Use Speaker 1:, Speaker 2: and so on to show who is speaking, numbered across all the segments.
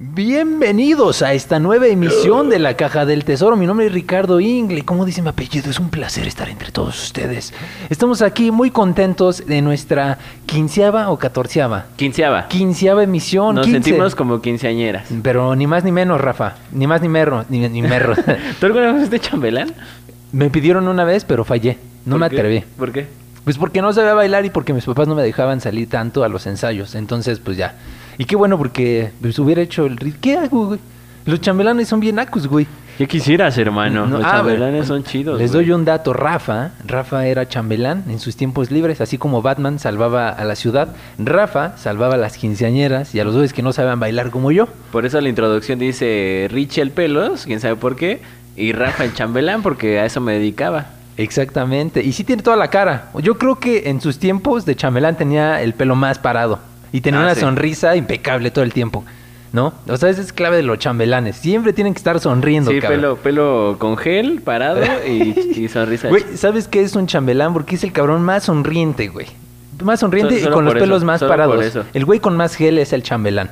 Speaker 1: Bienvenidos a esta nueva emisión de la Caja del Tesoro. Mi nombre es Ricardo Ingle. Como dice mi apellido, es un placer estar entre todos ustedes. Estamos aquí muy contentos de nuestra quinceava o catorceava.
Speaker 2: Quinceava.
Speaker 1: Quinceava emisión.
Speaker 2: Nos
Speaker 1: 15.
Speaker 2: sentimos como quinceañeras.
Speaker 1: Pero ni más ni menos, Rafa. Ni más ni merro. Ni, ni merro.
Speaker 2: ¿Tú alguna vez fuiste chambelán?
Speaker 1: me pidieron una vez, pero fallé. No
Speaker 2: ¿Por
Speaker 1: me
Speaker 2: qué?
Speaker 1: atreví.
Speaker 2: ¿Por qué?
Speaker 1: Pues porque no sabía bailar y porque mis papás no me dejaban salir tanto a los ensayos. Entonces, pues ya. Y qué bueno porque pues, hubiera hecho el rit- ¿Qué hago, güey? Los chambelanes son bien acus, güey.
Speaker 2: ¿Qué quisieras, hermano?
Speaker 1: No,
Speaker 2: Los
Speaker 1: ah,
Speaker 2: chambelanes son chidos.
Speaker 1: Les
Speaker 2: güey.
Speaker 1: doy un dato. Rafa, Rafa era chambelán en sus tiempos libres, así como Batman salvaba a la ciudad. Rafa salvaba a las quinceañeras y a los dos que no sabían bailar como yo.
Speaker 2: Por eso la introducción dice Richie el pelos, quién sabe por qué, y Rafa el chambelán, porque a eso me dedicaba.
Speaker 1: Exactamente. Y sí tiene toda la cara. Yo creo que en sus tiempos de chambelán tenía el pelo más parado y tenía
Speaker 2: Ah,
Speaker 1: una
Speaker 2: sí.
Speaker 1: sonrisa impecable todo el tiempo. ¿No? O sea, esa es clave de los chambelanes. Siempre tienen que estar sonriendo,
Speaker 2: Sí,
Speaker 1: cabrón.
Speaker 2: pelo, pelo con gel, parado y, y sonrisa.
Speaker 1: Güey, ¿sabes qué es un chambelán? Porque es el cabrón más sonriente, güey. Más sonriente y con los
Speaker 2: eso,
Speaker 1: pelos más parados. El güey con más gel es el chambelán.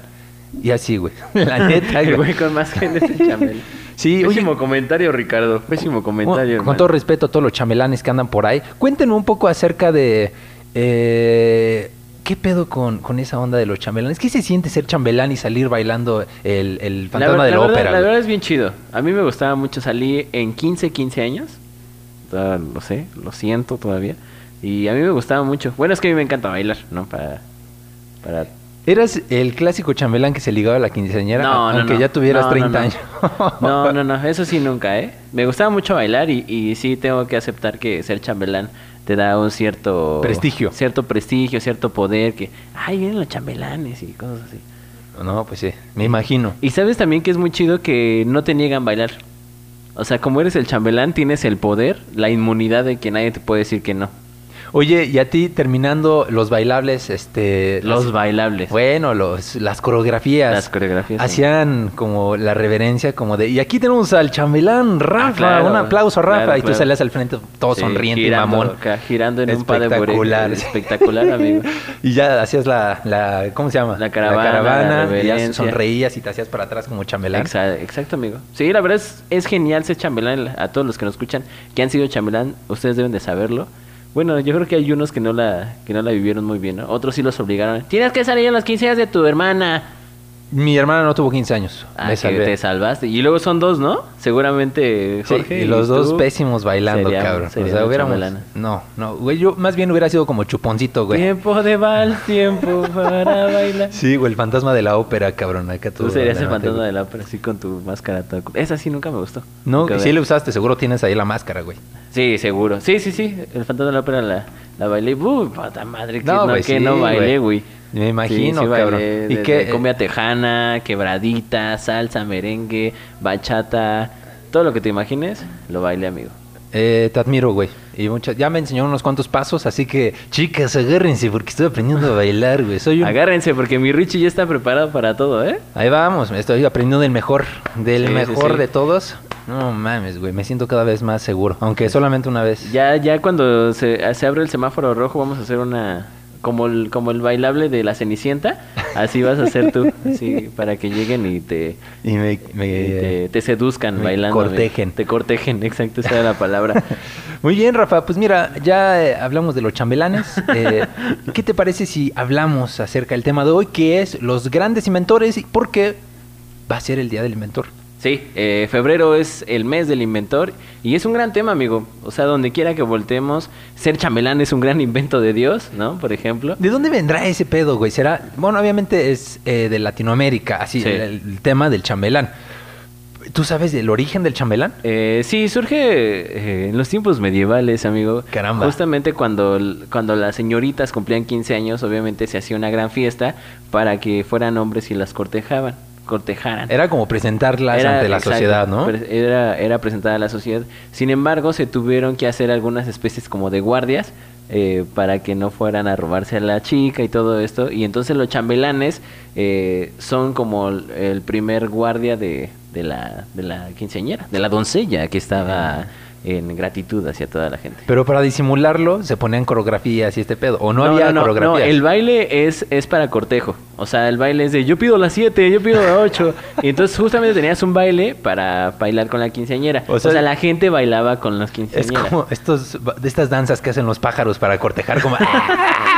Speaker 1: Y así, güey. La neta,
Speaker 2: el
Speaker 1: güey.
Speaker 2: güey con más gel es el chambelán.
Speaker 1: Sí, oye,
Speaker 2: Pésimo comentario, Ricardo. Pésimo comentario.
Speaker 1: con, con todo respeto a todos los chambelanes que andan por ahí, cuéntenme un poco acerca de... eh, ¿Qué pedo con, con esa onda de los chambelanes? ¿Qué se siente ser chambelán y salir bailando el, el fantasma de la, ópera?
Speaker 2: La verdad es bien chido. A mí me gustaba mucho salir en 15, 15 años. Todavía lo sé, lo siento todavía. Y a mí me gustaba mucho. Bueno, es que a mí me encanta bailar, ¿no? Para... para...
Speaker 1: ¿Eras el clásico chambelán que se ligaba a la quinceañera?
Speaker 2: No, no,
Speaker 1: aunque
Speaker 2: no.
Speaker 1: ya tuvieras
Speaker 2: No,
Speaker 1: 30
Speaker 2: no, no.
Speaker 1: años.
Speaker 2: No, no, no, eso sí nunca, ¿eh? Me gustaba mucho bailar y, y sí tengo que aceptar que ser chambelán te da un cierto...
Speaker 1: Prestigio.
Speaker 2: Cierto prestigio, cierto poder que... Ay, vienen los chambelanes y cosas así.
Speaker 1: No, pues sí, me imagino.
Speaker 2: Y sabes también que es muy chido que no te niegan bailar. O sea, como eres el chambelán, tienes el poder, la inmunidad de que nadie te puede decir que no.
Speaker 1: Oye, y a ti terminando los bailables, este...
Speaker 2: Los
Speaker 1: las-
Speaker 2: bailables.
Speaker 1: Bueno, los, las coreografías.
Speaker 2: Las coreografías, sí.
Speaker 1: Hacían como la reverencia, como de... Y aquí tenemos al chambelán Rafa.
Speaker 2: Ah, claro,
Speaker 1: un aplauso a Rafa.
Speaker 2: claro,
Speaker 1: y tú
Speaker 2: claro.
Speaker 1: salías al frente todo
Speaker 2: Sí,
Speaker 1: sonriente
Speaker 2: girando,
Speaker 1: y mamón.
Speaker 2: acá, girando en un par de
Speaker 1: Espectacular.
Speaker 2: Espectacular, amigo.
Speaker 1: y ya hacías la, la... ¿Cómo se llama?
Speaker 2: La caravana, la
Speaker 1: y ya
Speaker 2: reverencia.
Speaker 1: sonreías y te hacías para atrás como chambelán.
Speaker 2: Exa- Exacto, amigo. Sí, la verdad es, es genial ser chambelán. A todos los que nos escuchan, que han sido chambelán, ustedes deben de saberlo. Bueno, yo creo que hay unos que no la, que no la vivieron muy bien. Otros sí los obligaron. Tienes que salir en las 15 días de tu hermana.
Speaker 1: Mi hermana no tuvo 15 años.
Speaker 2: Ah,
Speaker 1: me
Speaker 2: que te salvaste. Y luego son dos, ¿no? Seguramente
Speaker 1: Sí,
Speaker 2: Jorge.
Speaker 1: y los dos pésimos bailando, cabrón. O sea, hubiéramos... No, no, güey, yo más bien hubiera sido como chuponcito, güey.
Speaker 2: Tiempo de vals, tiempo para bailar.
Speaker 1: Sí, güey, el fantasma de la ópera, cabrón. Acá
Speaker 2: Tú serías el fantasma
Speaker 1: güey.
Speaker 2: de la ópera, así con tu máscara. toda Esa sí nunca me gustó.
Speaker 1: No,
Speaker 2: Nunca
Speaker 1: sí le usaste, seguro tienes ahí la máscara, güey.
Speaker 2: Sí, seguro. Sí, sí, sí. El fantasma de la ópera la, la bailé. Uy, puta madre, que
Speaker 1: No,
Speaker 2: no,
Speaker 1: güey,
Speaker 2: que
Speaker 1: sí,
Speaker 2: no bailé,
Speaker 1: güey. Me imagino,
Speaker 2: sí, sí
Speaker 1: cabrón.
Speaker 2: bailé
Speaker 1: ¿Y
Speaker 2: tejana, quebradita, salsa, merengue, bachata. Todo lo que te imagines, lo bailé, amigo.
Speaker 1: Eh, te admiro, güey. Y muchas, ya me enseñó unos cuantos pasos, así que, chicas, agárrense porque estoy aprendiendo a bailar, güey. Soy un...
Speaker 2: Agárrense porque mi Richie ya está preparado para todo, ¿eh?
Speaker 1: Ahí vamos, estoy aprendiendo del mejor, del
Speaker 2: Sí, sí,
Speaker 1: mejor
Speaker 2: sí.
Speaker 1: de todos. No mames, güey, me siento cada vez más seguro, aunque solamente una vez.
Speaker 2: Ya, ya cuando se, se abre el semáforo rojo vamos a hacer una... Como el, como el bailable de la Cenicienta, así vas a hacer tú, así, para que lleguen y te,
Speaker 1: Y me, me-
Speaker 2: y te, te seduzcan
Speaker 1: me
Speaker 2: bailando.
Speaker 1: cortejen.
Speaker 2: Te cortejen, exacto, esa era la palabra.
Speaker 1: Muy bien, Rafa. Pues mira, ya eh, hablamos de los chambelanes. Eh, ¿Qué te parece si hablamos acerca del tema de hoy, que es los grandes inventores y por qué va a ser el Día del Inventor?
Speaker 2: Sí, eh, febrero es el mes del inventor y es un gran tema, amigo. O sea, donde quiera que voltemos, ser chambelán es un gran invento de Dios, ¿no? Por ejemplo.
Speaker 1: ¿De dónde vendrá ese pedo, güey? Será, bueno, obviamente es eh, de Latinoamérica, así,
Speaker 2: Sí.
Speaker 1: el, el tema del chambelán. ¿Tú sabes del origen del chambelán?
Speaker 2: Eh, sí, surge eh, en los tiempos medievales, amigo.
Speaker 1: Caramba.
Speaker 2: Justamente cuando, cuando las señoritas cumplían 15 años, obviamente se hacía una gran fiesta para que fueran hombres y las cortejaban, cortejaran.
Speaker 1: Era como presentarlas
Speaker 2: Era-
Speaker 1: ante la
Speaker 2: exacto,
Speaker 1: sociedad, ¿no?
Speaker 2: Era, era presentada a la sociedad. Sin embargo, se tuvieron que hacer algunas especies como de guardias eh, para que no fueran a robarse a la chica y todo esto. Y entonces los chambelanes eh, son como el, el primer guardia de, de la, de la quinceañera, de la doncella que estaba en gratitud hacia toda la gente.
Speaker 1: Pero para disimularlo se ponían coreografías y este pedo. O no, había
Speaker 2: no,
Speaker 1: coreografías.
Speaker 2: No, el baile es, es para cortejo. O sea, el baile es de yo pido las 7, yo pido las 8. y entonces justamente tenías un baile para bailar con la quinceañera. O sea, la gente bailaba con las quinceañeras.
Speaker 1: Es como estos, de estas danzas que hacen los pájaros para cortejar, como.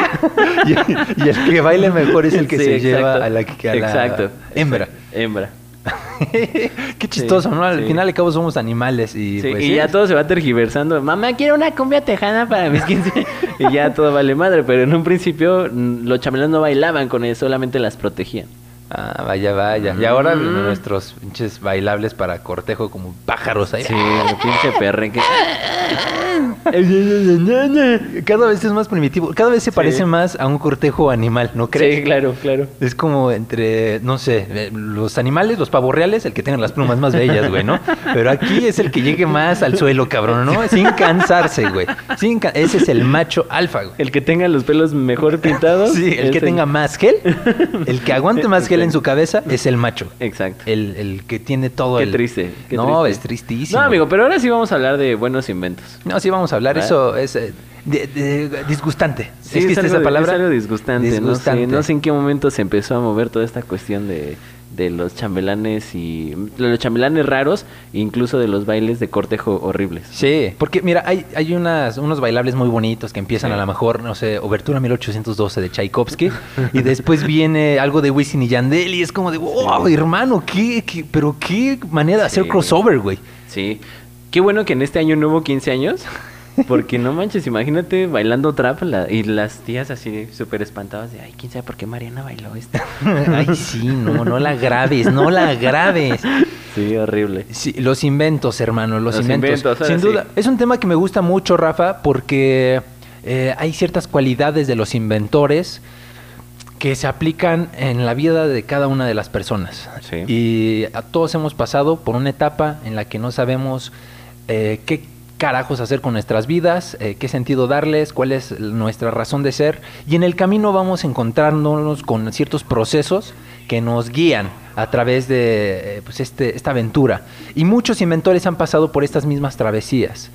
Speaker 1: y, y, el que baile mejor es el que
Speaker 2: Sí,
Speaker 1: se
Speaker 2: exacto.
Speaker 1: lleva a la, a la
Speaker 2: Exacto.
Speaker 1: hembra.
Speaker 2: Hembra.
Speaker 1: Qué chistoso, ¿no? Al final de cabo somos animales y, pues,
Speaker 2: y ya todo se va tergiversando. Mamá, quiero una cumbia tejana para mis 15. y ya todo vale madre. Pero en un principio mm, los chambelanes no bailaban con eso, solamente las protegían.
Speaker 1: Ah, vaya, vaya. Y ahora
Speaker 2: Mm.
Speaker 1: nuestros pinches bailables para cortejo como pájaros ahí.
Speaker 2: Sí, el pinche perrenque.
Speaker 1: Cada vez es más primitivo. Cada vez se
Speaker 2: Sí.
Speaker 1: parece más a un cortejo animal, ¿no crees?
Speaker 2: Sí, claro, claro.
Speaker 1: Es como entre, no sé, eh, los animales, los pavos reales, el que tenga las plumas más bellas, güey, ¿no? Pero aquí es el que llegue más al suelo, cabrón, ¿no? Sin cansarse, güey. Sin Ese es el macho alfa, güey.
Speaker 2: El que tenga los pelos mejor pintados.
Speaker 1: Sí, el que tenga más gel, el que aguante más gel en su cabeza es el macho.
Speaker 2: Exacto.
Speaker 1: El, el que tiene todo
Speaker 2: Qué
Speaker 1: el...
Speaker 2: triste. qué
Speaker 1: no,
Speaker 2: triste.
Speaker 1: es tristísimo.
Speaker 2: No, amigo, pero ahora sí vamos a hablar de buenos inventos.
Speaker 1: No, sí vamos a hablar. Eso es eh, de- de- disgustante.
Speaker 2: Sí,
Speaker 1: ¿Existe
Speaker 2: algo
Speaker 1: esa palabra?
Speaker 2: Es algo disgustante.
Speaker 1: Disgustante.
Speaker 2: No, sé, no sé en qué momento se empezó a mover toda esta cuestión de, de los chambelanes y de los chambelanes raros, incluso de los bailes de cortejo horribles.
Speaker 1: Sí, porque mira, hay, hay unas, unos bailables muy bonitos que empiezan
Speaker 2: Sí.
Speaker 1: a lo mejor, no sé, Obertura 1812 de Tchaikovsky, y después viene algo de Wisin y Yandel, y es como de, wow,
Speaker 2: Sí.
Speaker 1: hermano, ¿qué, qué- pero qué manera de hacer crossover, güey.
Speaker 2: Sí. Qué bueno que en este año no hubo 15 años. Porque no manches, imagínate bailando trap la- y las tías así súper espantadas de, ay, quién sabe por qué Mariana bailó esto.
Speaker 1: Ay, sí, no, no la grabes, no la grabes.
Speaker 2: Sí, horrible.
Speaker 1: Sí, los inventos, hermano, los,
Speaker 2: Los
Speaker 1: inventos.
Speaker 2: inventos,
Speaker 1: Sin
Speaker 2: sí.
Speaker 1: duda. Es un tema que me gusta mucho, Rafa, porque eh, hay ciertas cualidades de los inventores que se aplican en la vida de cada una de las personas.
Speaker 2: Sí.
Speaker 1: Y a todos hemos pasado por una etapa en la que no sabemos eh, qué carajos hacer con nuestras vidas, eh, qué sentido darles, cuál es nuestra razón de ser. Y en el camino vamos encontrándonos con ciertos procesos que nos guían a través de eh, pues este, esta aventura. Y muchos inventores han pasado por estas mismas travesías.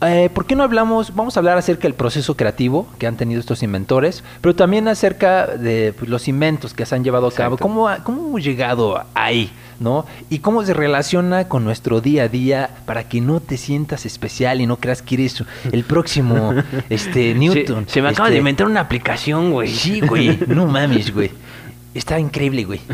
Speaker 1: Eh, ¿Por qué no hablamos? Vamos a hablar acerca del proceso creativo que han tenido estos inventores, pero también acerca de pues, los inventos que se han llevado a cabo. ¿Cómo, ¿Cómo hemos llegado ahí? ¿No? Y cómo se relaciona con nuestro día a día para que no te sientas especial y no creas que eres el próximo este, Newton.
Speaker 2: Se, se me acaba
Speaker 1: Este,
Speaker 2: de inventar una aplicación, güey.
Speaker 1: Sí, güey. No mames, güey. Está increíble, güey.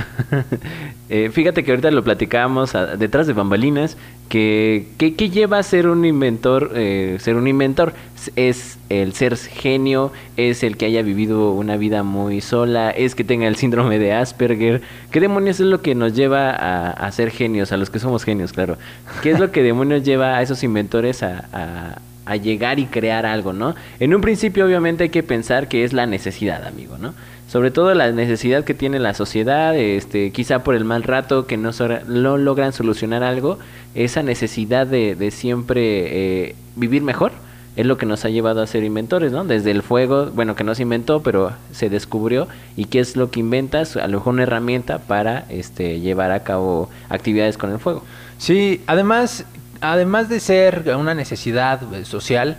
Speaker 2: Eh, fíjate que ahorita lo platicábamos a- detrás de bambalinas, que, que, que lleva a ser un inventor, eh, ser un inventor, es el ser genio, es el que haya vivido una vida muy sola, es que tenga el síndrome de Asperger. ¿Qué demonios es lo que nos lleva a, ser genios, a los que somos genios, claro? ¿Qué es lo que demonios lleva a esos inventores a llegar y crear algo, ¿no? En un principio obviamente hay que pensar que es la necesidad, amigo, ¿no? Sobre todo la necesidad que tiene la sociedad, este, quizá por el mal rato que no, logran solucionar algo, esa necesidad de, de siempre eh, vivir mejor es lo que nos ha llevado a ser inventores, ¿no? Desde el fuego, bueno, que no se inventó, pero se descubrió, y qué es lo que inventas, a lo mejor una herramienta para este, llevar a cabo actividades con el fuego.
Speaker 1: Sí, además, además de ser una necesidad eh, social,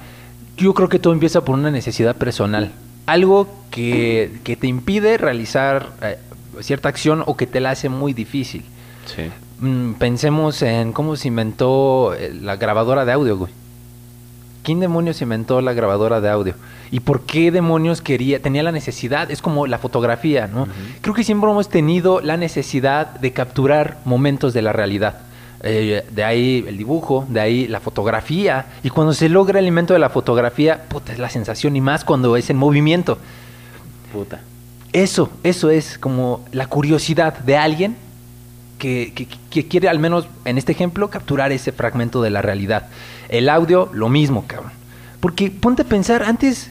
Speaker 1: yo creo que todo empieza por una necesidad personal. Algo que, que te impide realizar eh, cierta acción o que te la hace muy difícil.
Speaker 2: Sí.
Speaker 1: Mm, pensemos en cómo se inventó eh, la grabadora de audio, güey. ¿Quién demonios inventó la grabadora de audio? ¿Y por qué demonios quería, tenía la necesidad? Es como la fotografía, ¿no? Creo que siempre hemos tenido la necesidad de capturar momentos de la realidad. Eh, de ahí el dibujo, de ahí la fotografía. Y cuando se logra el invento de la fotografía, puta, es la sensación y más cuando es en movimiento.
Speaker 2: Puta.
Speaker 1: Eso, eso es como la curiosidad de alguien que, que- que quiere, al menos en este ejemplo, capturar ese fragmento de la realidad. El audio, lo mismo, cabrón. Porque ponte a pensar, antes,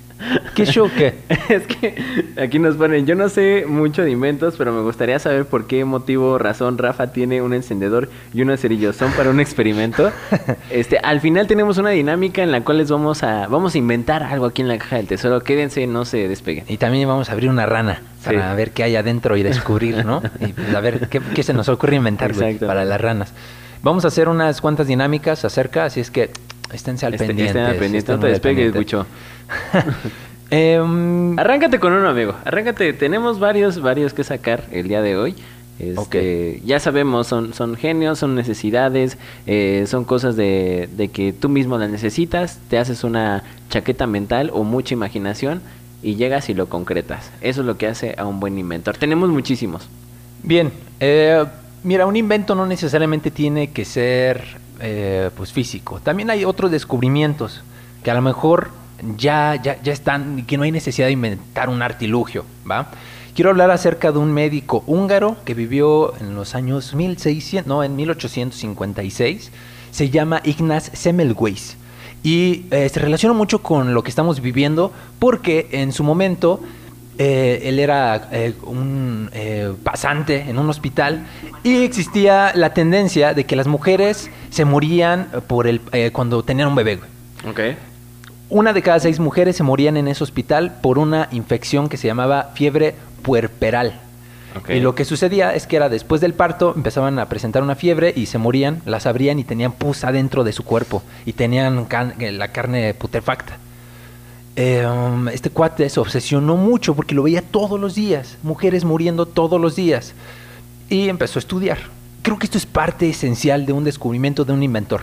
Speaker 1: ¿qué show qué?
Speaker 2: Es que aquí nos ponen, yo no sé mucho de inventos, pero me gustaría saber por qué motivo, razón, Rafa tiene un encendedor y unos cerillos. ¿Son para un experimento? Este, al final tenemos una dinámica en la cual les vamos a, vamos a inventar algo aquí en la caja del tesoro. Quédense, no se despeguen.
Speaker 1: Y también vamos a abrir una rana para
Speaker 2: Sí.
Speaker 1: ver qué hay adentro y descubrir, ¿no? Y pues, a ver qué, qué se nos ocurre inventar
Speaker 2: Exacto.
Speaker 1: para las ranas. Vamos a hacer unas cuantas dinámicas acerca, así es que Esténse al
Speaker 2: Este-
Speaker 1: pendiente.
Speaker 2: estén al pendiente, no te despegues.
Speaker 1: Em,
Speaker 2: Arráncate con uno, amigo. Arráncate. Tenemos varios, varios que sacar el día de hoy. Este, Ya sabemos, son, son genios, son necesidades, eh, son cosas de, de que tú mismo las necesitas, te haces una chaqueta mental o mucha imaginación y llegas y lo concretas. Eso es lo que hace a un buen inventor. Tenemos muchísimos.
Speaker 1: Bien, eh, mira, un invento no necesariamente tiene que ser eh, pues físico. También hay otros descubrimientos que a lo mejor ya, ya, ya están y que no hay necesidad de inventar un artilugio, ¿va? Quiero hablar acerca de un médico húngaro que vivió en los años 1600, no, en 1856. Se llama Ignaz Semmelweis. Y eh, se relaciona mucho con lo que estamos viviendo porque en su momento eh, él era eh, un eh, pasante en un hospital y existía la tendencia de que las mujeres se morían por el, cuando tenían un bebé. güey.
Speaker 2: Ok.
Speaker 1: Una de cada seis mujeres se morían en ese hospital por una infección que se llamaba fiebre puerperal.
Speaker 2: Ok.
Speaker 1: Y lo que sucedía es que era después del parto empezaban a presentar una fiebre y se morían, las abrían y tenían pus adentro de su cuerpo y tenían can- la carne putrefacta. Eh, um, este cuate se obsesionó mucho porque lo veía todos los días, mujeres muriendo todos los días. Y empezó a estudiar. Creo que esto es parte esencial de un descubrimiento de un inventor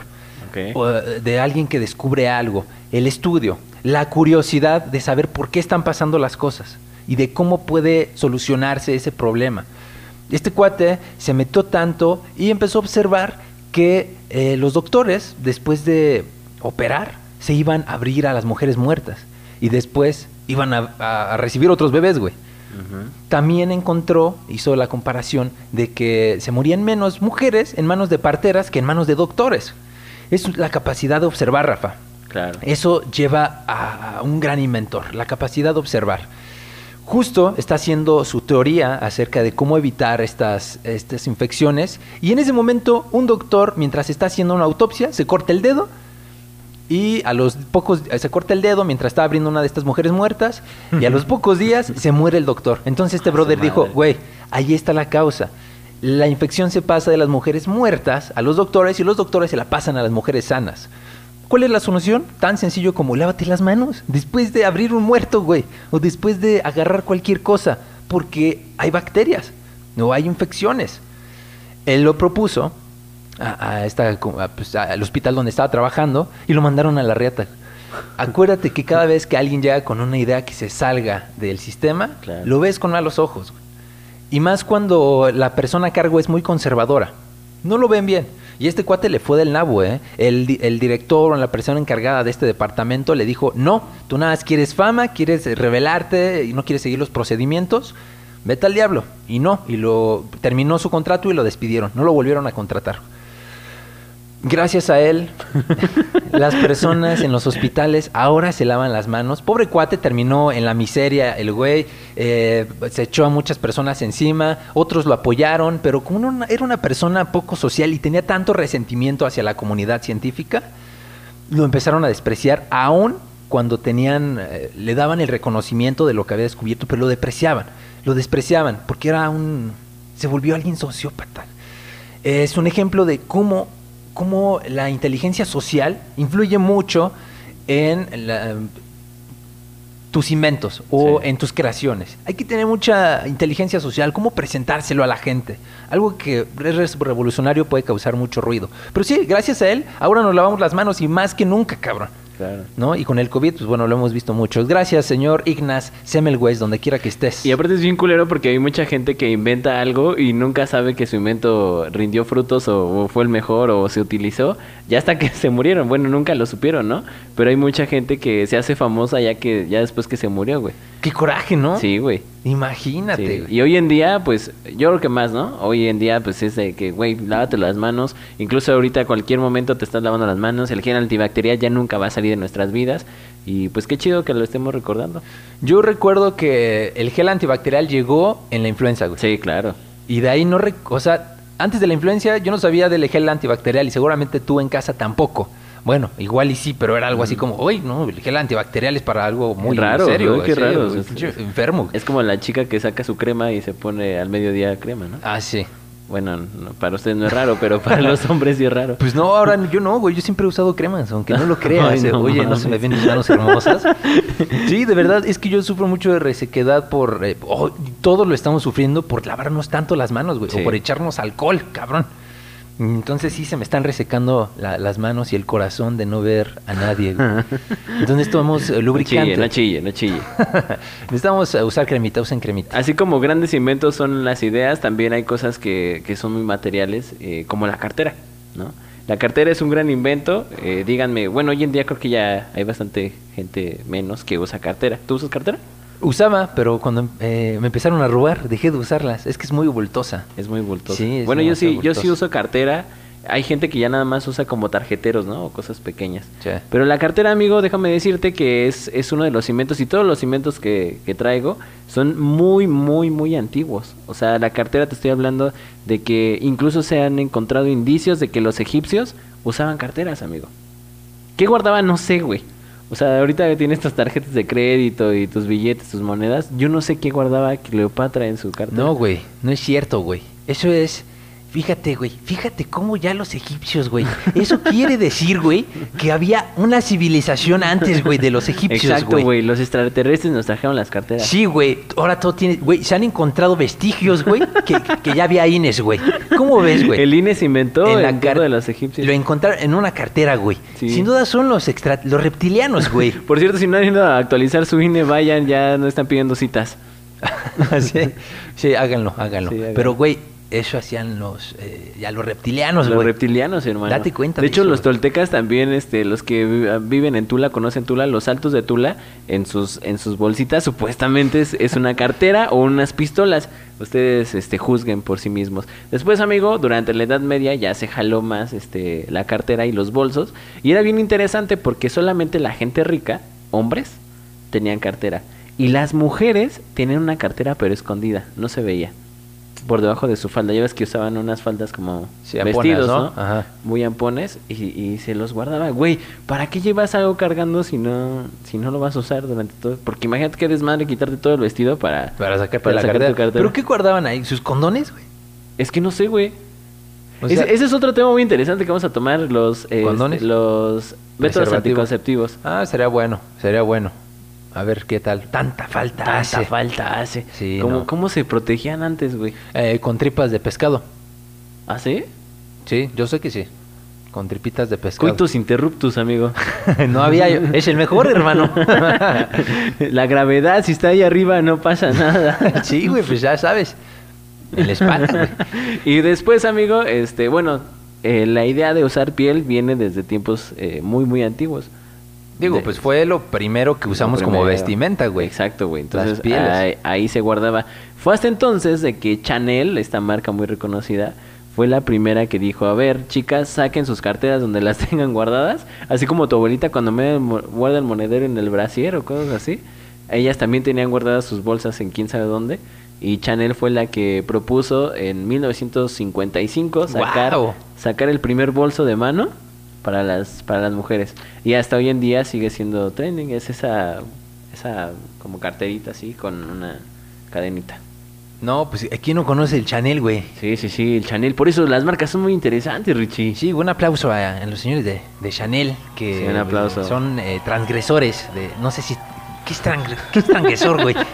Speaker 1: o, de alguien que descubre algo, el estudio, la curiosidad de saber por qué están pasando las cosas y de cómo puede solucionarse ese problema. Este cuate se metió tanto y empezó a observar que eh, los doctores, después de operar, se iban a abrir a las mujeres muertas y después iban a, a- a recibir otros bebés, güey también encontró, hizo la comparación de que se morían menos mujeres en manos de parteras que en manos de doctores. Es la capacidad de observar, Rafa.
Speaker 2: Claro.
Speaker 1: Eso lleva a, a un gran inventor, la capacidad de observar. Justo está haciendo su teoría acerca de cómo evitar estas, estas infecciones y en ese momento un doctor, mientras está haciendo una autopsia, se corta el dedo y a los pocos se corta el dedo mientras está abriendo una de estas mujeres muertas y a los pocos días se muere el doctor. Entonces este
Speaker 2: A su
Speaker 1: brother dijo, güey, ahí está la causa. La infección se pasa de las mujeres muertas a los doctores y los doctores se la pasan a las mujeres sanas. ¿Cuál es la solución? Tan sencillo como lávate las manos después de abrir un muerto, güey, o después de agarrar cualquier cosa, porque hay bacterias, no hay infecciones. Él lo propuso a, a esta, a, pues, al hospital donde estaba trabajando y lo mandaron a la reata. Acuérdate que cada vez que alguien llega con una idea que se salga del sistema,
Speaker 2: Claro.
Speaker 1: lo ves con malos ojos. güey. Y más cuando la persona a cargo es muy conservadora. No lo ven bien. Y este cuate le fue del nabo, ¿eh? El, el director o la persona encargada de este departamento le dijo, no, tú nada más quieres fama, quieres revelarte y no quieres seguir los procedimientos, vete al diablo. Y no, y lo terminó su contrato y lo despidieron, no lo volvieron a contratar. Gracias a él, las personas en los hospitales ahora se lavan las manos. Pobre cuate terminó en la miseria, el güey eh, se echó a muchas personas encima, otros lo apoyaron, pero como era una persona poco social y tenía tanto resentimiento hacia la comunidad científica, lo empezaron a despreciar aún cuando tenían, eh, le daban el reconocimiento de lo que había descubierto, pero lo depreciaban, lo despreciaban, porque era un, se volvió alguien sociópata. Es un ejemplo de cómo, cómo la inteligencia social influye mucho en la- tus inventos o
Speaker 2: Sí.
Speaker 1: en tus creaciones. Hay que tener mucha inteligencia social, cómo presentárselo a la gente. Algo que es revolucionario puede causar mucho ruido. Pero sí, gracias a él, ahora nos lavamos las manos y más que nunca, cabrón.
Speaker 2: Claro.
Speaker 1: ¿No? Y con el COVID, pues bueno, lo hemos visto mucho. Gracias, señor Ignaz Semmelweis, donde quiera que estés.
Speaker 2: Y aparte es bien culero porque hay mucha gente que inventa algo y nunca sabe que su invento rindió frutos o, o fue el mejor o se utilizó ya hasta que se murieron. Bueno, nunca lo supieron, ¿no? Pero hay mucha gente que se hace famosa ya que ya después que se murió, güey.
Speaker 1: Qué coraje, ¿no?
Speaker 2: Sí, güey.
Speaker 1: Imagínate.
Speaker 2: Sí. Y hoy en día, pues, yo creo que más, ¿no? Hoy en día, pues, es de que, güey, lávate las manos. Incluso ahorita, a cualquier momento te estás lavando las manos. El gel antibacterial ya nunca va a salir de nuestras vidas. Y pues, qué chido que lo estemos recordando.
Speaker 1: Yo recuerdo que el gel antibacterial llegó en la influenza, güey.
Speaker 2: Sí, claro.
Speaker 1: Y de ahí no... rec- O sea, antes de la influencia yo no sabía del gel antibacterial y seguramente tú en casa tampoco. Bueno, igual y sí, pero era algo así como, oye, no, el gel antibacterial es para algo muy
Speaker 2: raro,
Speaker 1: serio.
Speaker 2: Qué raro,
Speaker 1: enfermo.
Speaker 2: Es como la chica que saca su crema y se pone al mediodía crema, ¿no?
Speaker 1: Ah, sí.
Speaker 2: Bueno, no, para ustedes no es raro, pero para los hombres sí es raro.
Speaker 1: Pues no, ahora yo no, güey. Yo siempre he usado cremas, aunque no lo creas.
Speaker 2: Ay, no
Speaker 1: Oye, no se me ven mis manos hermosas. Sí, de verdad, es que yo sufro mucho de resequedad por... eh, oh, todo lo estamos sufriendo por lavarnos tanto las manos, güey.
Speaker 2: Sí.
Speaker 1: O por echarnos alcohol, cabrón. Entonces sí se me están resecando la- las manos y el corazón de no ver a nadie. güey. Entonces tomamos eh,
Speaker 2: No
Speaker 1: lubricante.
Speaker 2: chille, no chille, no chille.
Speaker 1: Necesitamos eh, usar cremita, usen cremita.
Speaker 2: Así como grandes inventos son las ideas, también hay cosas que, que son muy materiales, eh, como la cartera, ¿no? La cartera es un gran invento. eh, díganme, bueno, hoy en día creo que ya hay bastante gente menos que usa cartera. ¿Tú usas cartera?
Speaker 1: Usaba, pero cuando eh, me empezaron a robar, dejé de usarlas. Es que es muy bultosa.
Speaker 2: Es muy bultoso.
Speaker 1: Sí,
Speaker 2: bueno, yo sí, yo sí uso cartera. Hay gente que ya nada más usa como tarjeteros, ¿no? O cosas pequeñas.
Speaker 1: Sí.
Speaker 2: Pero la cartera, amigo, déjame decirte que es, es uno de los inventos y todos los inventos que, que traigo son muy, muy, muy antiguos. O sea, la cartera te estoy hablando de que incluso se han encontrado indicios de que los egipcios usaban carteras, amigo. ¿Qué guardaban? No sé, güey. O sea, ahorita que tienes tus tarjetas de crédito y tus billetes, tus monedas, yo no sé qué guardaba Cleopatra en su cartera.
Speaker 1: No, güey, no es cierto, güey. Eso es. Fíjate, güey, fíjate cómo ya los egipcios, güey. Eso quiere decir, güey, que había una civilización antes, güey, de los egipcios,
Speaker 2: Exacto,
Speaker 1: güey.
Speaker 2: güey. Los extraterrestres nos trajeron las carteras.
Speaker 1: Sí, güey, ahora todo tiene, güey, se han encontrado vestigios, güey, que, que ya había INES, güey. ¿Cómo ves, güey?
Speaker 2: El INE se inventó
Speaker 1: En
Speaker 2: en
Speaker 1: la
Speaker 2: de los egipcios.
Speaker 1: Lo encontraron en una cartera, güey.
Speaker 2: Sí.
Speaker 1: Sin duda son los extra, los reptilianos, güey.
Speaker 2: Por cierto, si no han ido a actualizar su INE, vayan, ya no están pidiendo citas.
Speaker 1: sí, sí, háganlo, háganlo.
Speaker 2: Sí, háganlo.
Speaker 1: Pero, güey, eso hacían los, eh, ya los reptilianos,
Speaker 2: Los reptilianos, hermano.
Speaker 1: Date cuenta
Speaker 2: De hecho,
Speaker 1: eso,
Speaker 2: los toltecas también, este, los que vi- viven en Tula, conocen Tula, los altos de Tula, en sus, en sus bolsitas, supuestamente es, es una cartera o unas pistolas. Ustedes, este, juzguen por sí mismos. Después, amigo, durante la Edad Media ya se jaló más, este, la cartera y los bolsos. Y era bien interesante porque solamente la gente rica, hombres, tenían cartera. Y las mujeres tenían una cartera pero escondida, no se veía. Por debajo de su falda. Ya ves que usaban unas faldas como
Speaker 1: Sí,
Speaker 2: vestidos,
Speaker 1: ¿no?
Speaker 2: ¿no?
Speaker 1: Ajá.
Speaker 2: Muy ampones y, y se los guardaba. Güey, ¿para qué llevas algo cargando si no, si no lo vas a usar durante todo? Porque imagínate que desmadre quitarte todo el vestido para...
Speaker 1: Para sacarte
Speaker 2: para
Speaker 1: la
Speaker 2: sacar tu
Speaker 1: cartera.
Speaker 2: cartera.
Speaker 1: ¿Pero qué guardaban ahí? ¿Sus condones, güey?
Speaker 2: Es que no sé, güey.
Speaker 1: O
Speaker 2: ese,
Speaker 1: sea-
Speaker 2: ese es otro tema muy interesante que vamos a tomar, los... este,
Speaker 1: ¿Condones?
Speaker 2: los métodos anticonceptivos.
Speaker 1: Ah, sería bueno, sería bueno. A ver qué tal. Tanta falta
Speaker 2: Tanta
Speaker 1: hace.
Speaker 2: falta hace.
Speaker 1: Sí,
Speaker 2: ¿Cómo,
Speaker 1: no.
Speaker 2: ¿Cómo se protegían antes, güey?
Speaker 1: Eh, con tripas de pescado.
Speaker 2: ¿Ah, sí?
Speaker 1: Sí, yo sé que sí. Con tripitas de pescado.
Speaker 2: Coitus interruptus, amigo.
Speaker 1: no había. Es el mejor, hermano.
Speaker 2: La gravedad, si está ahí arriba, no pasa nada.
Speaker 1: sí, güey, pues ya sabes. En la espalda,
Speaker 2: y después, amigo, este, bueno, eh, la idea de usar piel viene desde tiempos eh, muy, muy antiguos.
Speaker 1: Digo,
Speaker 2: De-
Speaker 1: pues fue lo primero que usamos como vestimenta, güey.
Speaker 2: Exacto, güey.
Speaker 1: Las
Speaker 2: Entonces
Speaker 1: pieles.
Speaker 2: ahí, ahí se guardaba. Fue hasta entonces de que Chanel, esta marca muy reconocida, fue la primera que dijo, a ver, chicas, saquen sus carteras donde las tengan guardadas, así como tu abuelita cuando me guarda el monedero en el brasier o cosas así. Ellas también tenían guardadas sus bolsas en quién sabe dónde. Y Chanel fue la que propuso en 1955 sacar, sacar el primer bolso de mano para las para las mujeres y hasta hoy en día sigue siendo trending es esa esa como carterita así con una cadenita
Speaker 1: No, pues ¿quién no conoce el Chanel, güey?
Speaker 2: sí sí sí el Chanel por eso las marcas son muy interesantes Richie
Speaker 1: Sí, un aplauso a, a los señores de, de Chanel, que
Speaker 2: Sí, un aplauso.
Speaker 1: son eh, transgresores de, no sé si, ¿qué es, qué es transgresor, güey?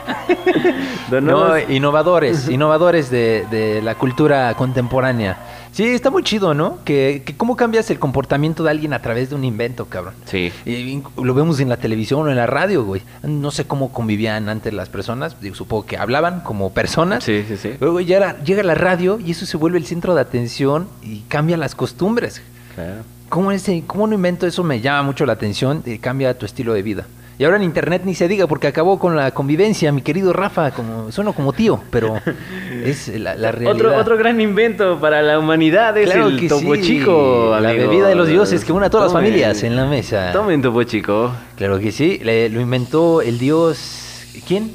Speaker 1: No, innovadores, innovadores de, de la cultura contemporánea. Sí, está muy chido, ¿no? Que, que cómo cambias el comportamiento de alguien a través de un invento, cabrón.
Speaker 2: sí
Speaker 1: Y lo vemos en la televisión o en la radio, güey. No sé cómo convivían antes las personas. Digo, supongo que hablaban como personas.
Speaker 2: sí sí sí
Speaker 1: Luego ya llega la radio y eso se vuelve el centro de atención y cambia las costumbres.
Speaker 2: claro
Speaker 1: ¿Cómo, ese, cómo un invento eso me llama mucho la atención y cambia tu estilo de vida? Y ahora en internet ni se diga porque acabó con la convivencia, mi querido Rafa, como sueno como tío, pero es la, la realidad.
Speaker 2: otro otro gran invento para la humanidad es
Speaker 1: Claro
Speaker 2: el
Speaker 1: que
Speaker 2: topo
Speaker 1: sí,
Speaker 2: chico
Speaker 1: la bebida de los dioses que une a todas
Speaker 2: Tomen.
Speaker 1: las familias en la mesa.
Speaker 2: tomen topo chico
Speaker 1: Claro que sí, le- lo inventó el dios ¿quién?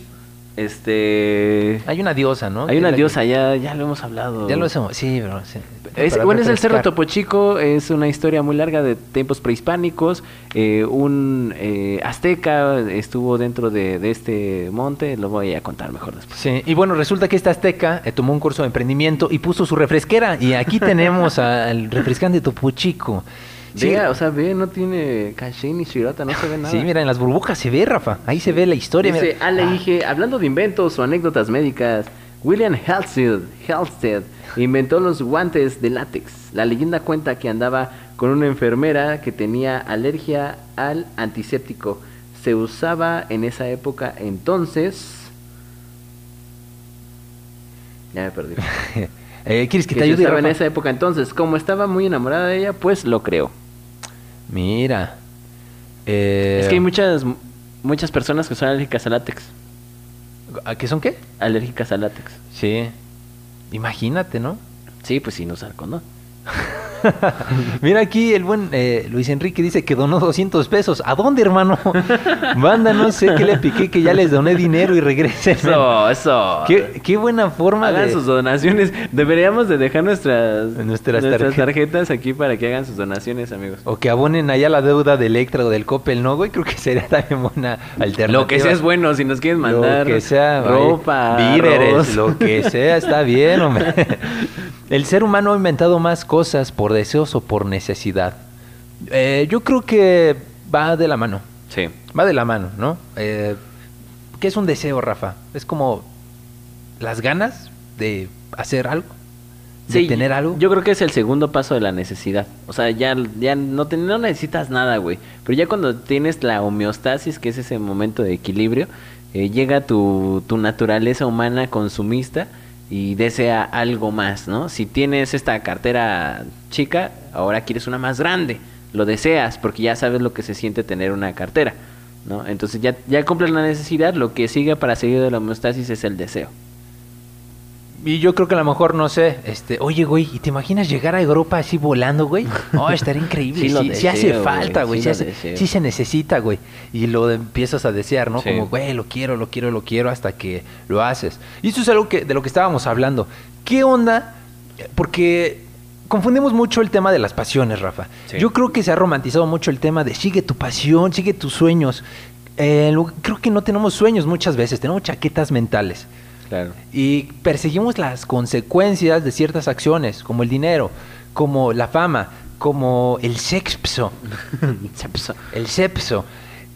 Speaker 2: Este.
Speaker 1: Hay una diosa, ¿no?
Speaker 2: Hay una
Speaker 1: la
Speaker 2: diosa, ya, ya lo hemos hablado.
Speaker 1: que- Ya lo hacemos, sí, bro. sí.
Speaker 2: Es, bueno, es el Cerro. Topo Chico, es una historia muy larga de tiempos prehispánicos. eh, un eh, azteca estuvo dentro de, de este monte, lo voy a contar mejor después.
Speaker 1: Sí, y bueno, resulta que esta azteca eh, tomó un curso de emprendimiento y puso su refresquera. Y aquí tenemos al refrescante Topo Chico. Sí,
Speaker 2: Vea, o sea, ve, no tiene caché ni shirota, no se ve nada.
Speaker 1: sí, mira, en las burbujas se ve, Rafa. Ahí se ve la historia.
Speaker 2: Dice,
Speaker 1: mira.
Speaker 2: Ale Ige, hablando de inventos o anécdotas médicas, William Halstead, Halstead inventó los guantes de látex. La leyenda cuenta que andaba con una enfermera que tenía alergia al antiséptico. Se usaba en esa época entonces... Ya me perdí.
Speaker 1: Eh, ¿Quieres que
Speaker 2: que
Speaker 1: te ayude,
Speaker 2: usaba en esa época entonces. Como estaba muy enamorada de ella, pues lo creó.
Speaker 1: Mira. Eh,
Speaker 2: Es que hay muchas, muchas personas que son alérgicas al látex.
Speaker 1: ¿A qué son qué?
Speaker 2: Alérgicas al látex.
Speaker 1: Sí. Imagínate, ¿no?
Speaker 2: Sí, pues sin usar condón.
Speaker 1: Mira aquí el buen eh, Luis Enrique dice que donó 200 pesos. ¿A dónde, hermano? Banda, no sé qué le piqué, que ya les doné dinero y regresen.
Speaker 2: Eso, eso.
Speaker 1: Qué, qué buena forma
Speaker 2: Hagan
Speaker 1: de...
Speaker 2: sus donaciones. Deberíamos de dejar nuestras,
Speaker 1: Nuestras
Speaker 2: nuestras
Speaker 1: tarje-
Speaker 2: tarjetas aquí para que hagan sus donaciones, amigos.
Speaker 1: O que abonen allá la deuda de Electra o del Coppel, ¿no, güey? Creo que sería también buena alternativa.
Speaker 2: Lo que sea es bueno, si nos quieren mandar
Speaker 1: Lo que sea,
Speaker 2: ropa,
Speaker 1: víveres,
Speaker 2: arroz.
Speaker 1: lo que sea, está bien, hombre. El ser humano ha inventado más cosas por deseos o por necesidad. Eh, yo creo que va de la mano,
Speaker 2: Sí.
Speaker 1: va de la mano, ¿no? Eh, ¿Qué es un deseo, Rafa? Es como las ganas de hacer algo, de
Speaker 2: Sí,
Speaker 1: tener algo.
Speaker 2: Yo creo que es el segundo paso de la necesidad. O sea, ya, ya no, te- no necesitas nada, güey. Pero ya cuando tienes la homeostasis, que es ese momento de equilibrio, eh, llega tu, tu naturaleza humana consumista y desea algo más, ¿no? Si tienes esta cartera chica, ahora quieres una más grande. Lo deseas porque ya sabes lo que se siente tener una cartera, ¿no? Entonces ya, ya cumples la necesidad, lo que sigue para seguir de la homeostasis es el deseo.
Speaker 1: Y yo creo que a lo mejor, no sé, este, oye, güey, ¿y te imaginas llegar a Europa así volando, güey? Oh, estaría increíble.
Speaker 2: Sí
Speaker 1: Sí,
Speaker 2: lo
Speaker 1: sí hace
Speaker 2: deseo,
Speaker 1: falta,
Speaker 2: güey, sí
Speaker 1: hace-
Speaker 2: deseo.
Speaker 1: se necesita, güey. Y lo empiezas a desear, ¿no? Como, güey, lo quiero, lo quiero, lo quiero, hasta que lo haces. Y eso es algo que, de lo que estábamos hablando. ¿Qué onda? Porque confundimos mucho el tema de las pasiones, Rafa. Yo creo que se ha romantizado mucho el tema de sigue tu pasión, sigue tus sueños. Eh, creo que no tenemos sueños muchas veces, tenemos chaquetas mentales.
Speaker 2: Claro.
Speaker 1: Y perseguimos las consecuencias de ciertas acciones, como el dinero, como la fama, como el sexo, el sexo.